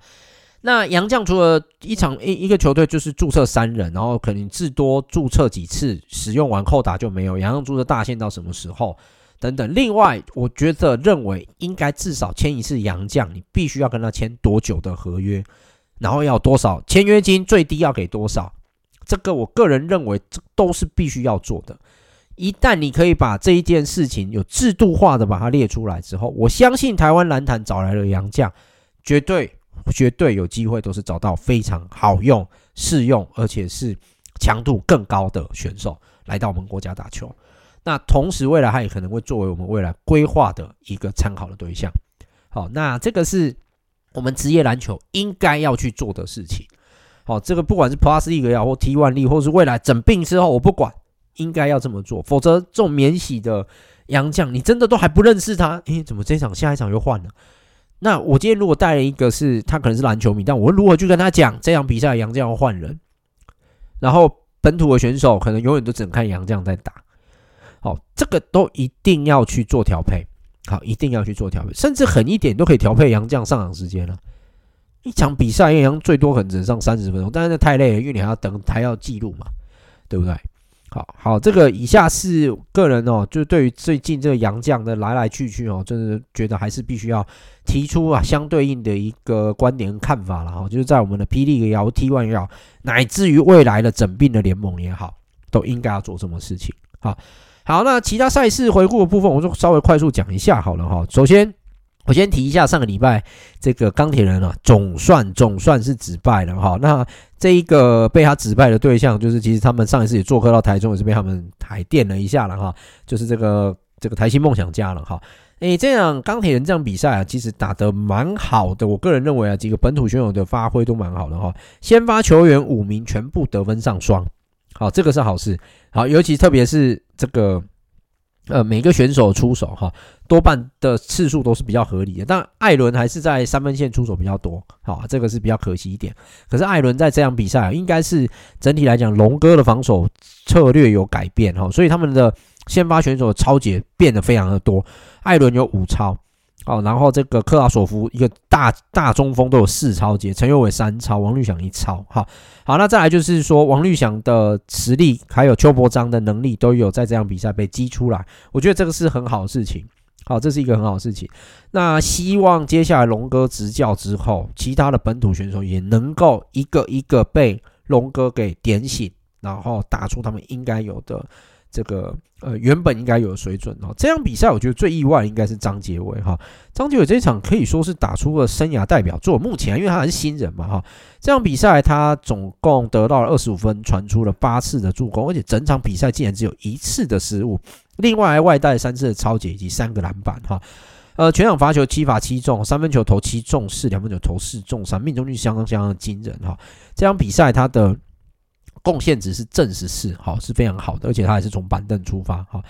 那洋将除了一场一一个球队就是注册三人，然后可能至多注册几次，使用完扣打就没有。洋将注册大限到什么时候？等等。另外，我觉得认为应该至少签一次洋将，你必须要跟他签多久的合约，然后要多少签约金，最低要给多少？这个我个人认为这都是必须要做的。一旦你可以把这一件事情有制度化的把它列出来之后，我相信台湾篮坛找来了洋将绝对。绝对有机会，都是找到非常好用、适用，而且是强度更高的选手来到我们国家打球。那同时，未来他也可能会作为我们未来规划的一个参考的对象。好，那这个是我们职业篮球应该要去做的事情。好，这个不管是 Plus League 也好，或 T1 League，或是未来整并之后，我不管，应该要这么做。否则，这种免洗的洋将，你真的都还不认识他，诶，怎么这场下一场又换了？那我今天如果带了一个是他可能是篮球迷，但我如何去跟他讲这场比赛洋将要换人，然后本土的选手可能永远都只能看杨将在打，好，这个都一定要去做调配，好，一定要去做调配，甚至狠一点都可以调配杨将上场时间了。一场比赛好像最多可能只能上三十分钟，但是那太累了，因为你还要等，还要记录嘛，对不对？好好，这个以下是个人哦，就对于最近这个洋将的来来去去哦，真的觉得还是必须要提出啊相对应的一个观点跟看法了哈。就是在我们的霹雳也好，T1 也好，乃至于未来的整并的联盟也好，都应该要做这么事情。好，好，那其他赛事回顾的部分，我就稍微快速讲一下好了哈。首先，我先提一下，上个礼拜这个钢铁人啊，总算总算是止败了哈。那这一个被他止败的对象，就是其实他们上一次也做客到台中，也是被他们台电了一下了哈。就是这个这个台新梦想家了哈。诶，这样钢铁人这样比赛啊，其实打得蛮好的。我个人认为啊，几个本土选手的发挥都蛮好的哈。先发球员五名全部得分上双，好，这个是好事。好，尤其特别是这个。呃，每个选手出手哈，多半的次数都是比较合理的。但艾伦还是在三分线出手比较多，好，这个是比较可惜一点。可是艾伦在这场比赛应该是整体来讲，龙哥的防守策略有改变哈，所以他们的先发选手的抄截变得非常的多。艾伦有五超。好，然后这个克拉索夫一个大大中锋都有四抄节，陈友伟三抄，王律祥一抄。好，好，那再来就是说王律祥的实力，还有邱伯章的能力都有在这场比赛被激出来，我觉得这个是很好的事情。好，这是一个很好的事情。那希望接下来龙哥执教之后，其他的本土选手也能够一个一个被龙哥给点醒，然后打出他们应该有的。这个呃原本应该有水准哦，这场比赛我觉得最意外应该是张杰伟哈，张杰伟这一场可以说是打出了生涯代表作。目前因为他还是新人嘛哈，这场比赛他总共得到了二十五分，传出了八次的助攻，而且整场比赛竟然只有一次的失误，另外还外带三次的抄截以及三个篮板哈。呃，全场罚球七罚七中，三分球投七中四，两分球投四中三，命中率相当相当惊人哈。这场比赛他的。贡献值是正十四，好，是非常好的，而且他还是从板凳出发，哈，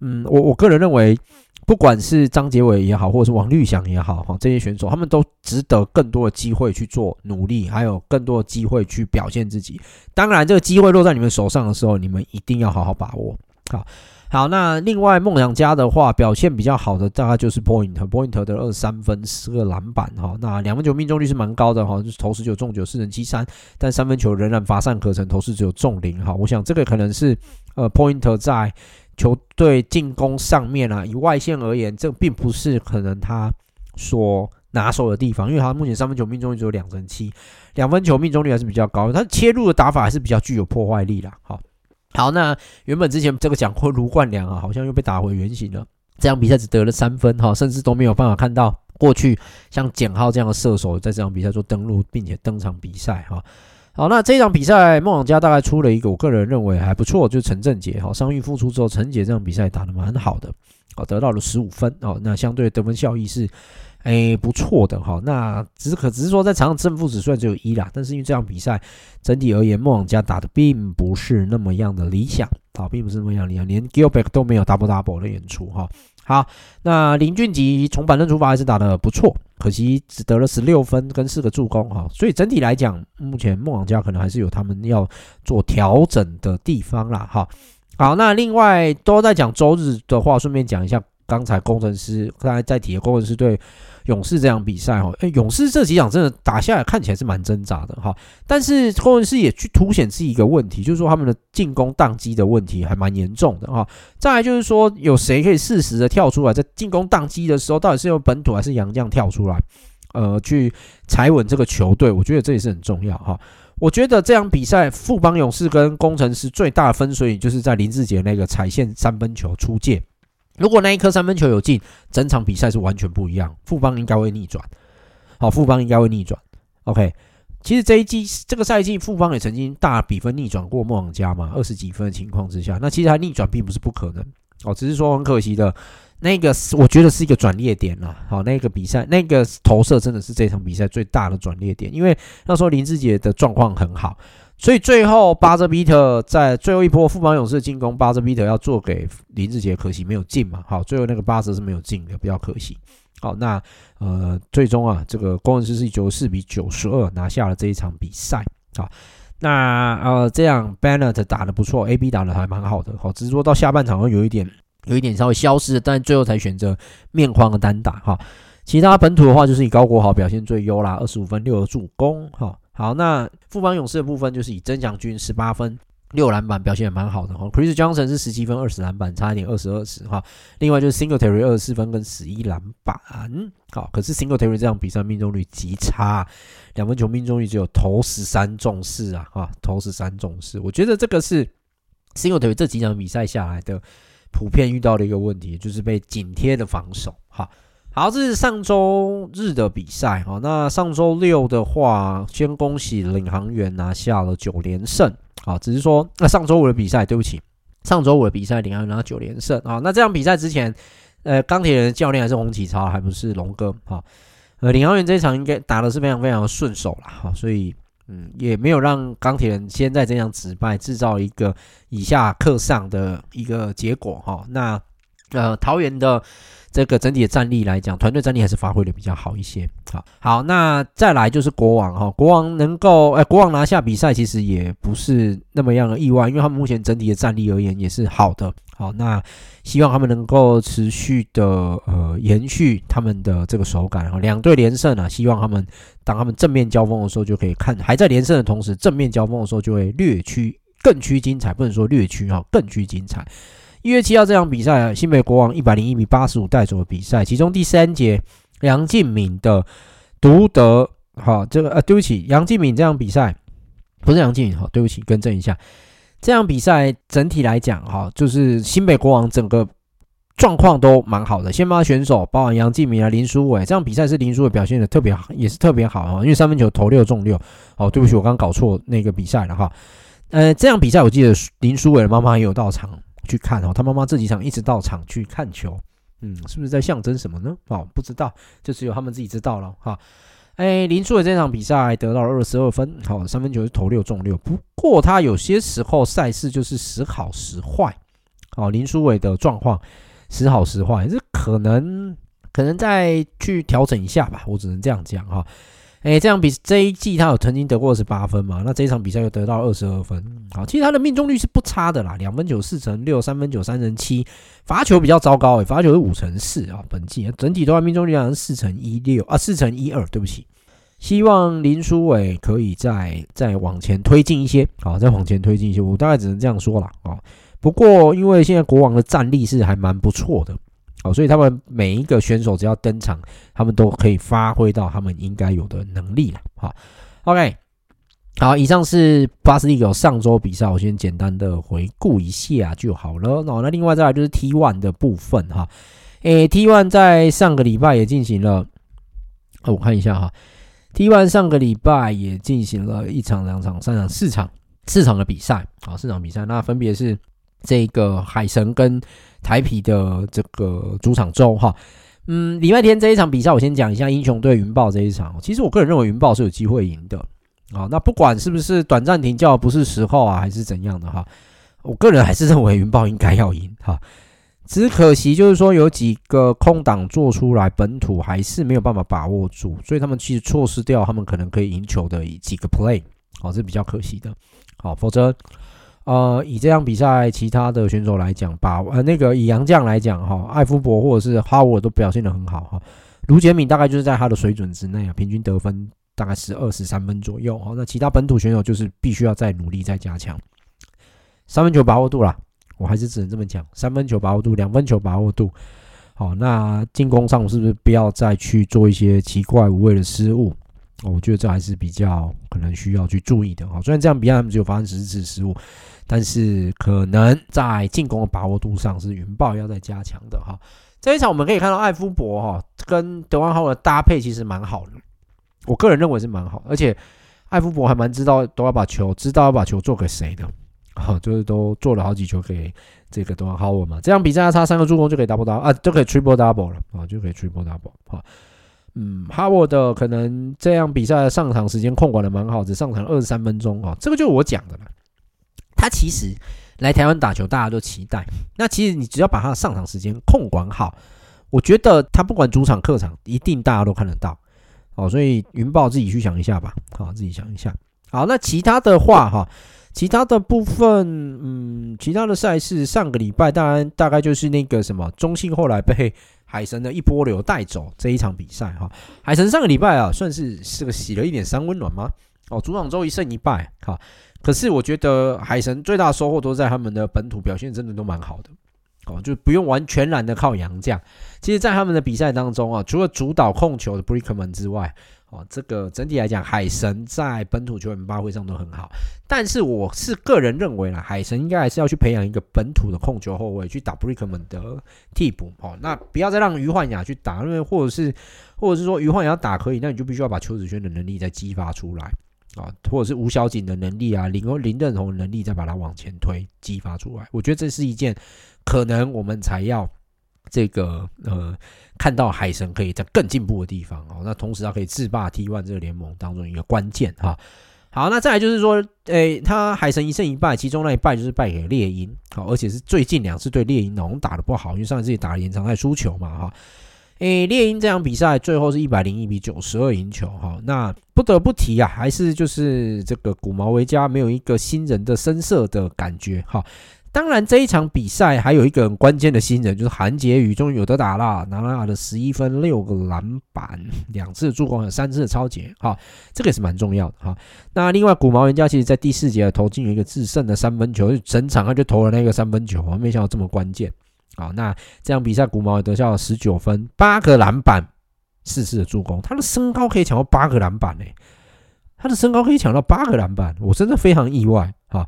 嗯，我我个人认为，不管是张杰伟也好，或者是王律翔也好，哈，这些选手他们都值得更多的机会去做努力，还有更多的机会去表现自己。当然，这个机会落在你们手上的时候，你们一定要好好把握，好。好，那另外梦想家的话，表现比较好的大概就是 Point，Point 的二三分，十个篮板哈。那两分球命中率是蛮高的哈，就是投十九中九，四成七三，但三分球仍然乏善可陈，投四只有中零哈。我想这个可能是呃 Point 在球队进攻上面啊，以外线而言，这并不是可能他所拿手的地方，因为他目前三分球命中率只有两成七，两分球命中率还是比较高，他切入的打法还是比较具有破坏力啦。好。好，那原本之前这个讲过卢冠良啊，好像又被打回原形了。这场比赛只得了三分哈，甚至都没有办法看到过去像简浩这样的射手在这场比赛做登录并且登场比赛哈。好，那这场比赛梦想家大概出了一个我个人认为还不错，就是陈振杰哈，伤愈复出之后，陈杰这场比赛打得蛮好的，哦，得到了十五分哦，那相对得分效益是。哎、欸，不错的哈。那只是可只是说，在场上胜负值虽然只有一啦，但是因为这场比赛整体而言，梦想家打的并不是那么样的理想啊，并不是那么样理想，连 Gilbeck 都没有 double double 的演出哈。好，那林俊杰从板凳出发还是打的不错，可惜只得了十六分跟四个助攻哈。所以整体来讲，目前梦想家可能还是有他们要做调整的地方啦哈。好，那另外都在讲周日的话，顺便讲一下。刚才工程师刚才在提的工程师对勇士这场比赛哈，哎，勇士这几场真的打下来看起来是蛮挣扎的哈，但是工程师也去凸显自己一个问题，就是说他们的进攻宕机的问题还蛮严重的哈。再来就是说有谁可以适时的跳出来，在进攻宕机的时候，到底是用本土还是洋将跳出来，呃，去踩稳这个球队，我觉得这也是很重要哈。我觉得这场比赛富邦勇士跟工程师最大的分水岭就是在林志杰那个踩线三分球出界。如果那一颗三分球有进，整场比赛是完全不一样。富邦应该会逆转，好，富邦应该会逆转。OK，其实这一季这个赛季富邦也曾经大比分逆转过梦想家嘛，二十几分的情况之下，那其实他逆转并不是不可能哦，只是说很可惜的，那个我觉得是一个转捩点了。好，那个比赛那个投射真的是这场比赛最大的转捩点，因为那时候林志杰的状况很好。所以最后，巴泽比特在最后一波富邦勇士的进攻，巴泽比特要做给林志杰，可惜没有进嘛。好，最后那个巴泽是没有进的，比较可惜。好，那呃，最终啊，这个工程师是以九十四比九十二拿下了这一场比赛。好，那呃，这样 Bennett 打的不错，AB 打的还蛮好的。好，只是说到下半场会有一点，有一点稍微消失，但最后才选择面框的单打。哈，其他本土的话就是以高国豪表现最优啦，二十五分六个助攻。哈。好，那富邦勇士的部分就是以曾祥军十八分六篮板表现也蛮好的哈，Chris Johnson 是十七分二十篮板，差一点二十二十哈。另外就是 Singletary 二十四分跟十一篮板，好，可是 Singletary 这场比赛命中率极差，两分球命中率只有投十三中四啊，哈，投十三中四。我觉得这个是 Singletary 这几场比赛下来的普遍遇到的一个问题，就是被紧贴的防守哈。好这是上周日的比赛哈。那上周六的话，先恭喜领航员拿下了九连胜。好，只是说那上周五的比赛，对不起，上周五的比赛领航员拿九连胜啊。那这场比赛之前，呃，钢铁人的教练还是洪启超，还不是龙哥。哈，呃，领航员这一场应该打的是非常非常的顺手了哈，所以嗯，也没有让钢铁人先在这场直败制造一个以下克上的一个结果哈。那呃，桃园的。这个整体的战力来讲，团队战力还是发挥的比较好一些。好，好，那再来就是国王哈，国王能够哎，国王拿下比赛其实也不是那么样的意外，因为他们目前整体的战力而言也是好的。好，那希望他们能够持续的呃延续他们的这个手感哈，两队连胜啊，希望他们当他们正面交锋的时候就可以看，还在连胜的同时，正面交锋的时候就会略趋更趋精彩，不能说略趋哈，更趋精彩。一月七号这场比赛，新北国王一百零一比八十五带走的比赛，其中第三节杨敬敏的独得，好，这个呃，对不起，杨敬敏这场比赛不是杨敬敏，好，对不起，更正一下，这场比赛整体来讲，哈，就是新北国王整个状况都蛮好的，先发选手包含杨敬敏啊、林书伟，这场比赛是林书伟表现的特别好，也是特别好哈，因为三分球投六中六，哦，对不起，我刚搞错那个比赛了哈，呃，这场比赛我记得林书伟的妈妈也有到场。去看哦，他妈妈这几场一直到场去看球，嗯，是不是在象征什么呢？哦，不知道，就只有他们自己知道了哈。哎，林书伟这场比赛得到了二十二分，好，三分球是投六中六。不过他有些时候赛事就是时好时坏，哦，林书伟的状况时好时坏，这可能可能再去调整一下吧，我只能这样讲哈。哎，这样比这一季他有曾经得过二十八分嘛？那这一场比赛又得到二十二分，好，其实他的命中率是不差的啦，两分九四成六，三分九三成七，罚球比较糟糕，诶，罚球是五成四啊，本季整体的话命中率好像是四成一六啊，四成一二，对不起，希望林书伟可以再再往前推进一些，好，再往前推进一些，我大概只能这样说了啊。不过因为现在国王的战力是还蛮不错的。所以他们每一个选手只要登场，他们都可以发挥到他们应该有的能力了。好，OK，好，以上是巴斯蒂狗上周比赛，我先简单的回顾一下就好了。那另外再来就是 T One 的部分哈，诶，T One 在上个礼拜也进行了，我看一下哈，T One 上个礼拜也进行了一场、两场、三场、四场、四场的比赛，好，四场比赛，那分别是这个海神跟。台啤的这个主场周哈，嗯，礼拜天这一场比赛，我先讲一下英雄队云豹这一场。其实我个人认为云豹是有机会赢的啊。那不管是不是短暂停教不是时候啊，还是怎样的哈，我个人还是认为云豹应该要赢哈。只可惜就是说有几个空档做出来，本土还是没有办法把握住，所以他们其实错失掉他们可能可以赢球的几个 play，好，这是比较可惜的。好，否则。呃，以这场比赛，其他的选手来讲，把呃那个以洋将来讲哈，艾夫伯或者是哈沃都表现得很好哈。卢杰敏大概就是在他的水准之内啊，平均得分大概是二十三分左右哈。那其他本土选手就是必须要再努力再加强三分球把握度啦，我还是只能这么讲，三分球把握度，两分球把握度。好，那进攻上是不是不要再去做一些奇怪无谓的失误？我觉得这还是比较可能需要去注意的哈。虽然这样比赛他们只有发生十次失误。但是可能在进攻的把握度上是云豹要再加强的哈。这一场我们可以看到艾夫伯哈跟德万浩的搭配其实蛮好的，我个人认为是蛮好，而且艾夫伯还蛮知道都要把球知道要把球做给谁的，哈，就是都做了好几球给这个德万浩嘛。这样比赛他差三个助攻就可以 double double 啊，就可以 triple double 了啊，就可以 triple double 哈。嗯，哈沃的可能这样比赛的上场时间控管的蛮好，只上场二十三分钟啊，这个就是我讲的了。他其实来台湾打球，大家都期待。那其实你只要把他的上场时间控管好，我觉得他不管主场客场，一定大家都看得到。哦，所以云豹自己去想一下吧。好，自己想一下。好，那其他的话哈，其他的部分，嗯，其他的赛事，上个礼拜当然大概就是那个什么中信后来被海神的一波流带走这一场比赛哈。海神上个礼拜啊，算是是个洗了一点三温暖吗？哦，主场周一胜一败，哈。可是我觉得海神最大的收获都在他们的本土表现，真的都蛮好的哦，就不用完全然的靠洋将。其实，在他们的比赛当中啊，除了主导控球的 Brickman 之外，哦，这个整体来讲，海神在本土球员发挥上都很好。但是我是个人认为啦，海神应该还是要去培养一个本土的控球后卫去打 Brickman 的替补哦。那不要再让于焕雅去打，因为或者是或者是说于焕雅打可以，那你就必须要把邱子轩的能力再激发出来啊，或者是吴小景的能力啊，林林任宏的能力再把它往前推激发出来。我觉得这是一件可能我们才要。这个呃，看到海神可以在更进步的地方哦，那同时他可以制霸 T1 这个联盟当中一个关键哈。好，那再来就是说，诶，他海神一胜一败，其中那一败就是败给猎鹰，好，而且是最近两次对猎鹰好像打得不好，因为上一次也打了延长赛输球嘛哈。诶，猎鹰这场比赛最后是一百零一比九十二赢球哈。那不得不提啊，还是就是这个古毛维加没有一个新人的生涩的感觉哈。当然，这一场比赛还有一个很关键的新人，就是韩杰宇，终于有得打了，拿了的十一分、六个篮板、两次助攻，有三次的抄截，哈，这个也是蛮重要的哈。那另外，古毛人家其实在第四节投进有一个制胜的三分球，就整场他就投了那个三分球，没想到这么关键。好，那这场比赛古毛也得下了十九分、八个篮板、四次的助攻，他的身高可以抢到八个篮板诶，他的身高可以抢到八个篮板，我真的非常意外哈，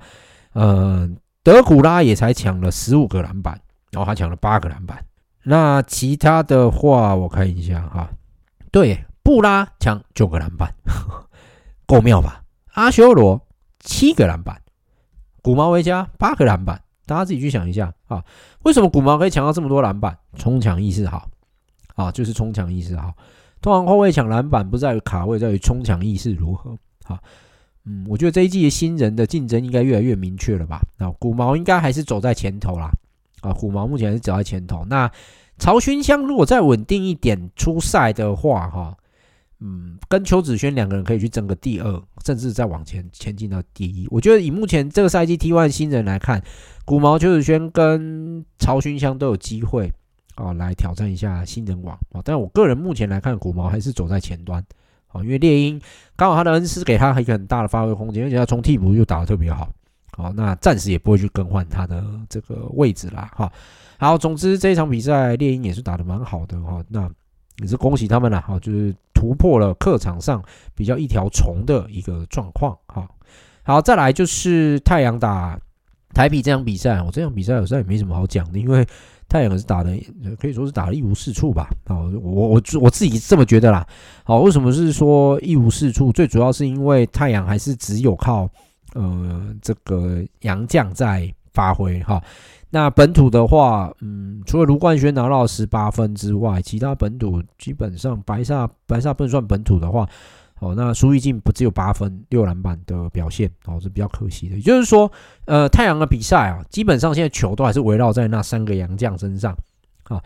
嗯。德古拉也才抢了十五个篮板，然后他抢了八个篮板。那其他的话，我看一下哈。对，布拉抢九个篮板，够妙吧？阿修罗七个篮板，古毛维加八个篮板。大家自己去想一下啊，为什么古毛可以抢到这么多篮板？冲抢意识好啊，就是冲抢意识好。通常后卫抢篮板不在于卡位，在于冲抢意识如何啊。嗯，我觉得这一季的新人的竞争应该越来越明确了吧？那古毛应该还是走在前头啦。啊，古毛目前还是走在前头。那曹勋香如果再稳定一点出赛的话，哈，嗯，跟邱子轩两个人可以去争个第二，甚至再往前前进到第一。我觉得以目前这个赛季 T1 新人来看，古毛、邱子轩跟曹勋香都有机会啊，来挑战一下新人王啊。但我个人目前来看，古毛还是走在前端啊。因为猎鹰刚好他的恩师给他一个很大的发挥空间，而且他从替补又打得特别好，好，那暂时也不会去更换他的这个位置啦，哈，好，总之这一场比赛猎鹰也是打得蛮好的哈，那也是恭喜他们了，哈，就是突破了客场上比较一条虫的一个状况，哈，好，再来就是太阳打台啤这场比赛，我这场比赛好像也没什么好讲的，因为。太阳是打的，可以说是打的一无是处吧。啊，我我我自己这么觉得啦。好，为什么是说一无是处？最主要是因为太阳还是只有靠呃这个洋将在发挥哈。那本土的话，嗯，除了卢冠轩拿到十八分之外，其他本土基本上白煞白煞不算本土的话。哦，那苏奕静不只有八分六篮板的表现，哦，是比较可惜的。也就是说，呃，太阳的比赛啊，基本上现在球都还是围绕在那三个洋将身上，啊，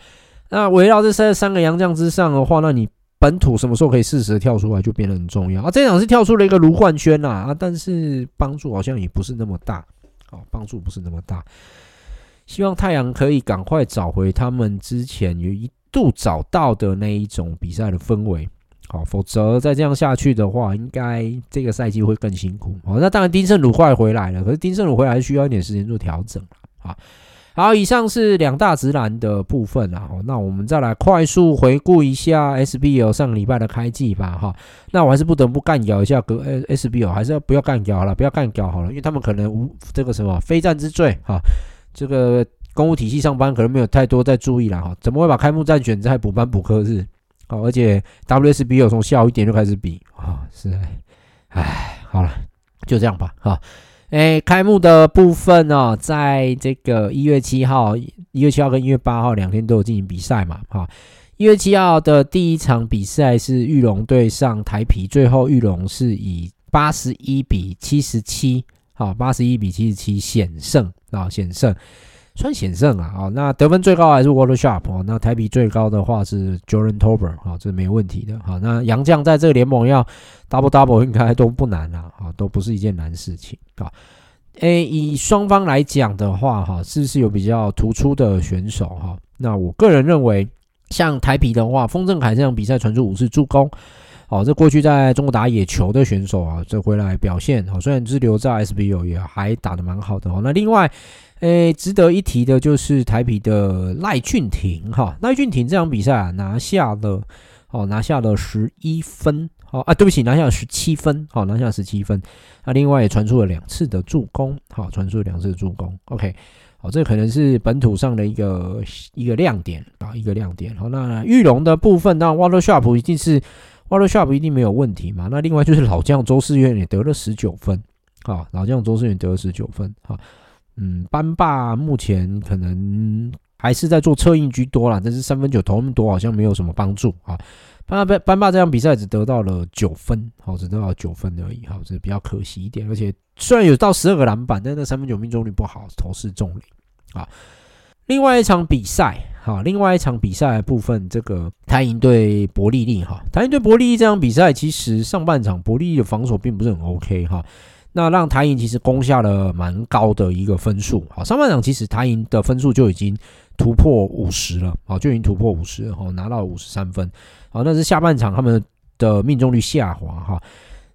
那围绕这三三个洋将之上的话，那你本土什么时候可以适时的跳出来，就变得很重要啊。这场是跳出了一个卢冠轩呐，啊，但是帮助好像也不是那么大，哦，帮助不是那么大。希望太阳可以赶快找回他们之前有一度找到的那一种比赛的氛围。好，否则再这样下去的话，应该这个赛季会更辛苦。好，那当然丁胜儒快回来了，可是丁胜儒回来需要一点时间做调整。好，好，以上是两大直男的部分啊。好，那我们再来快速回顾一下 SBL 上个礼拜的开季吧。哈，那我还是不得不干掉一下个 SBL，还是要不要干掉了，不要干掉好了，因为他们可能无这个什么非战之罪。哈，这个公务体系上班可能没有太多在注意了。哈，怎么会把开幕战选在补班补课日？好，而且 WSB 有从下午一点就开始比啊，是哎，好了，就这样吧，哈，哎，开幕的部分呢，在这个一月七号、一月七号跟一月八号两天都有进行比赛嘛，哈，一月七号的第一场比赛是玉龙对上台皮，最后玉龙是以八十一比七十七，好，八十一比七十七险胜啊，险胜。算险胜啊，好，那得分最高还是 Water Sharp 哦，那台比最高的话是 Jordan Tolbert 啊，这没问题的，好，那杨将在这个联盟要 double double 应该都不难啦，啊，都不是一件难事情啊。诶，以双方来讲的话，哈，是不是有比较突出的选手哈？那我个人认为，像台比的话，丰正凯这场比赛传出五次助攻，好，这过去在中国打野球的选手啊，这回来表现好，虽然是留在 SBL 也还打得蛮好的哦。那另外。诶，值得一提的就是台啤的赖俊廷哈，赖俊廷这场比赛啊拿下了哦，拿下了十一分好啊，对不起，拿下了十七分，好，拿下十七分。那另外也传出了两次的助攻，好，传出了两次助攻。OK，好，这可能是本土上的一个一个亮点啊，一个亮点。好，那玉龙的部分，那 Water Sharp 一定是 Water Sharp 一定没有问题嘛？那另外就是老将周世愿也得了十九分，啊，老将周世愿得了十九分，啊，嗯，班霸目前可能还是在做策应居多啦，但是三分球投那么多好像没有什么帮助啊。班霸班霸这场比赛只得到了九分，好，只得到九分而已，好，这比较可惜一点。而且虽然有到十二个篮板，但那三分球命中率不好，投失中零啊。另外一场比赛，好，另外一场比赛部分，这个台银对伯利利，哈，台银对伯利利这场比赛，其实上半场伯利利的防守并不是很 OK，哈，那让台银其实攻下了蛮高的一个分数，好，上半场其实台银的分数就已经突破五十了，好，就已经突破五十了，哈，拿到五十三分。好，但是下半场他们的命中率下滑哈。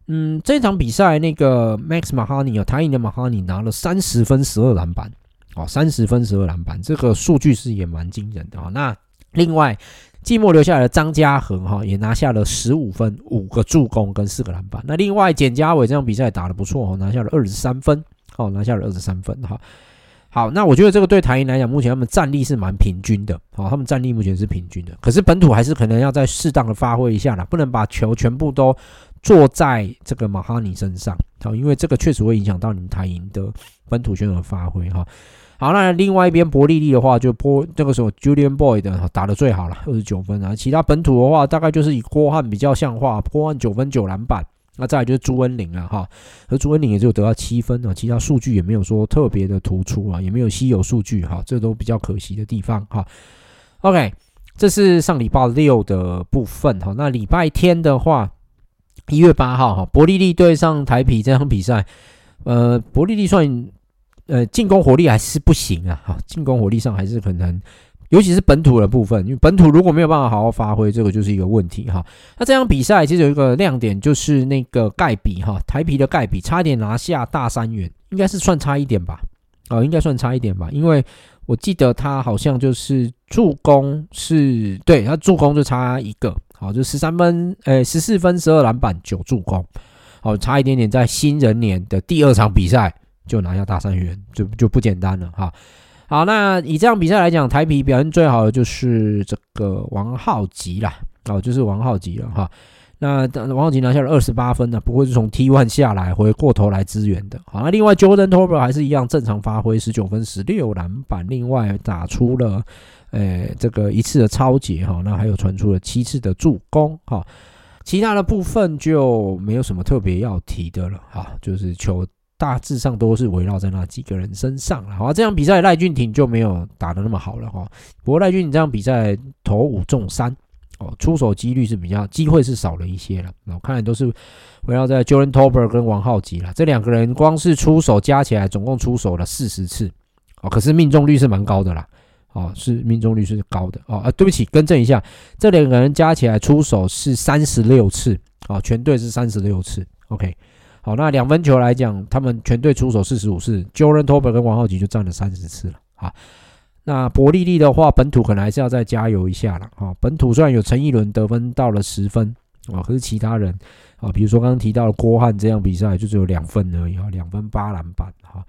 嗯，这场比赛那个 Max Mahoney 啊，台银的 Mahoney 拿了三十分十二篮板，哦，三十分十二篮板，这个数据是也蛮惊人的啊。那另外季末留下来的张家恒哈也拿下了十五分五个助攻跟四个篮板。那另外简家伟这场比赛打得不错哦，拿下了二十三分，哦，拿下了二十三分哈。好，那我觉得这个对台银来讲，目前他们战力是蛮平均的。好，他们战力目前是平均的，可是本土还是可能要再适当的发挥一下啦，不能把球全部都坐在这个马哈尼身上。好，因为这个确实会影响到你们台银的本土选手发挥哈。好，那另外一边伯利利的话，就波这个时候 Julian Boyd 打得最好了，二十九分啊。其他本土的话，大概就是以郭汉比较像话，郭汉九分九篮板。那再来就是朱恩林了哈，而朱恩林也只有得到七分啊，其他数据也没有说特别的突出啊，也没有稀有数据哈，这都比较可惜的地方哈。OK，这是上礼拜六的部分哈，那礼拜天的话，一月八号哈，伯利利对上台啤这场比赛，呃，伯利利算呃进攻火力还是不行啊，哈，进攻火力上还是可能。尤其是本土的部分，因为本土如果没有办法好好发挥，这个就是一个问题哈。那这场比赛其实有一个亮点，就是那个盖比哈，台啤的盖比差一点拿下大三元，应该是算差一点吧？哦，应该算差一点吧？因为我记得他好像就是助攻是对，他助攻就差一个，好，就十三分，诶，十四分，十二篮板，九助攻，好，差一点点，在新人年的第二场比赛就拿下大三元，就就不简单了哈。好，那以这场比赛来讲，台啤表现最好的就是这个王浩吉啦，哦，就是王浩吉了哈。那王浩吉拿下了二十八分呢，不会是从 T One 下来回过头来支援的。好，那另外 Jordan Tolbert 还是一样正常发挥，十九分十六篮板，另外打出了诶这个一次的抄截哈，那还有传出了七次的助攻哈。其他的部分就没有什么特别要提的了哈，就是球。大致上都是围绕在那几个人身上了。好，这场比赛赖俊廷就没有打得那么好了哈。不过赖俊廷这场比赛投五中三，哦，出手几率是比较机会是少了一些了。我看来都是围绕在 Jordan Tolbert 跟王浩吉了。这两个人光是出手加起来总共出手了四十次，哦，可是命中率是蛮高的啦。哦，是命中率是高的。哦，啊，对不起，更正一下，这两个人加起来出手是三十六次，哦，全队是三十六次。OK。好，那两分球来讲，他们全队出手四十五次，Jordan t o b e r 跟王浩吉就占了三十次了。好，那伯利利的话，本土可能还是要再加油一下了。哈，本土虽然有陈奕伦得分到了十分，啊，可是其他人啊，比如说刚刚提到的郭汉这样比赛就只有两分而已，哈，两分八篮板。哈，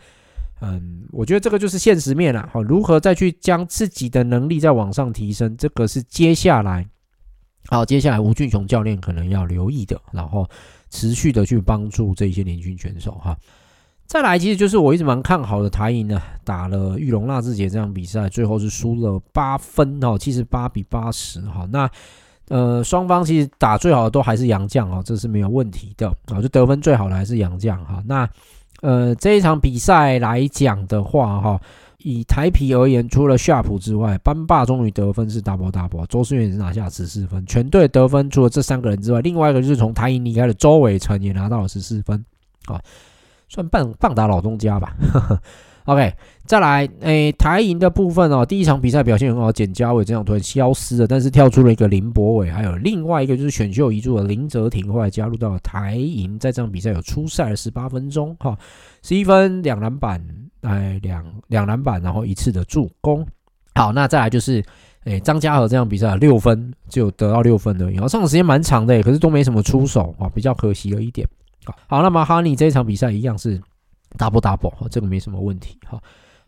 嗯，我觉得这个就是现实面了。好，如何再去将自己的能力再往上提升，这个是接下来，好，接下来吴俊雄教练可能要留意的。然后。持续的去帮助这些年轻选手哈，再来其实就是我一直蛮看好的台银呢，打了玉龙纳智捷这场比赛，最后是输了八分哦，七十八比八十哈。那呃双方其实打最好的都还是杨将哦，这是没有问题的啊，就得分最好的还是杨将哈。那呃这一场比赛来讲的话哈。以台啤而言，除了夏普之外，班霸终于得分是 double double，周世愿也是拿下十四分，全队得分除了这三个人之外，另外一个就是从台银离开的周伟成也拿到了十四分，啊，算棒棒打老东家吧。OK，再来，诶、台银的部分哦，第一场比赛表现很好，简家伟这样突然消失了，但是跳出了一个林博伟，还有另外一个就是选秀遗珠的林哲廷，后来加入到了台银，在这场比赛有出赛了十八分钟，哈，十一分两篮板。哎，两两篮板，然后一次的助攻。好，那再来就是哎，张家和这场比赛六分就得到六分而已，然后上场时间蛮长的，可是都没什么出手啊，比较可惜了一点。好，好那么马哈尼这一场比赛一样是 double double，这个没什么问题。哈，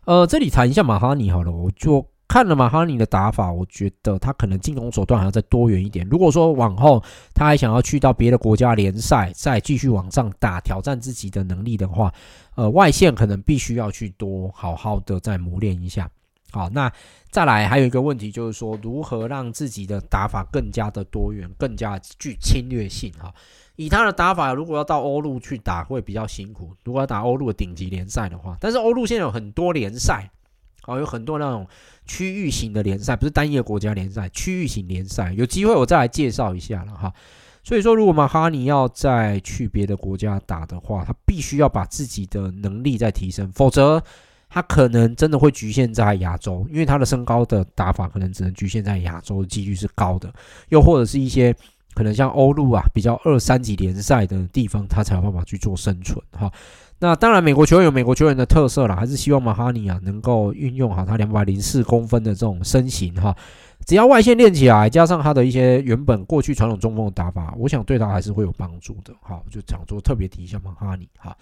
呃，这里谈一下马哈尼好了，我就看了马哈尼的打法，我觉得他可能进攻手段还要再多元一点。如果说往后他还想要去到别的国家联赛，再继续往上打，挑战自己的能力的话，呃，外线可能必须要去多好好的再磨练一下。好，那再来还有一个问题就是说，如何让自己的打法更加的多元，更加具侵略性？哈，以他的打法，如果要到欧陆去打，会比较辛苦。如果要打欧陆的顶级联赛的话，但是欧陆现在有很多联赛，好，有很多那种区域型的联赛，不是单一的国家联赛，区域型联赛，有机会我再来介绍一下了哈。所以说，如果马哈尼要再去别的国家打的话，他必须要把自己的能力再提升，否则。他可能真的会局限在亚洲，因为他的身高的打法可能只能局限在亚洲的几率是高的，又或者是一些可能像欧陆啊比较二三级联赛的地方，他才有办法去做生存哈。那当然，美国球员有美国球员的特色啦，还是希望马哈尼啊能够运用好他两百零四公分的这种身形哈，只要外线练起来，加上他的一些原本过去传统中锋的打法，我想对他还是会有帮助的。好，就讲说特别提一下马哈尼哈。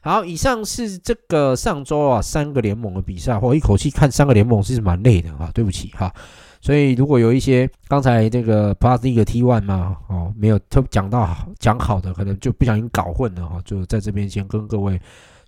好，以上是这个上周啊三个联盟的比赛，我一口气看三个联盟其实蛮累的啊，对不起哈。所以如果有一些刚才这个 Plus League 嘛，哦没有特讲到讲好的，可能就不小心搞混了哈，就在这边先跟各位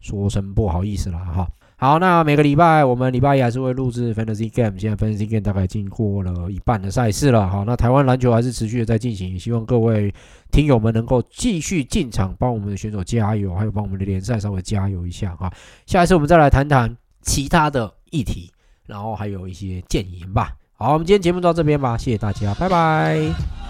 说声不好意思了哈。好，那每个礼拜我们礼拜一还是会录制 Fantasy Game，现在 Fantasy Game 大概经过了一半的赛事了。好，那台湾篮球还是持续的在进行，希望各位听友们能够继续进场帮我们的选手加油，还有帮我们的联赛稍微加油一下哈。下一次我们再来谈谈其他的议题，然后还有一些建言吧。好，我们今天节目到这边吧，谢谢大家，拜拜。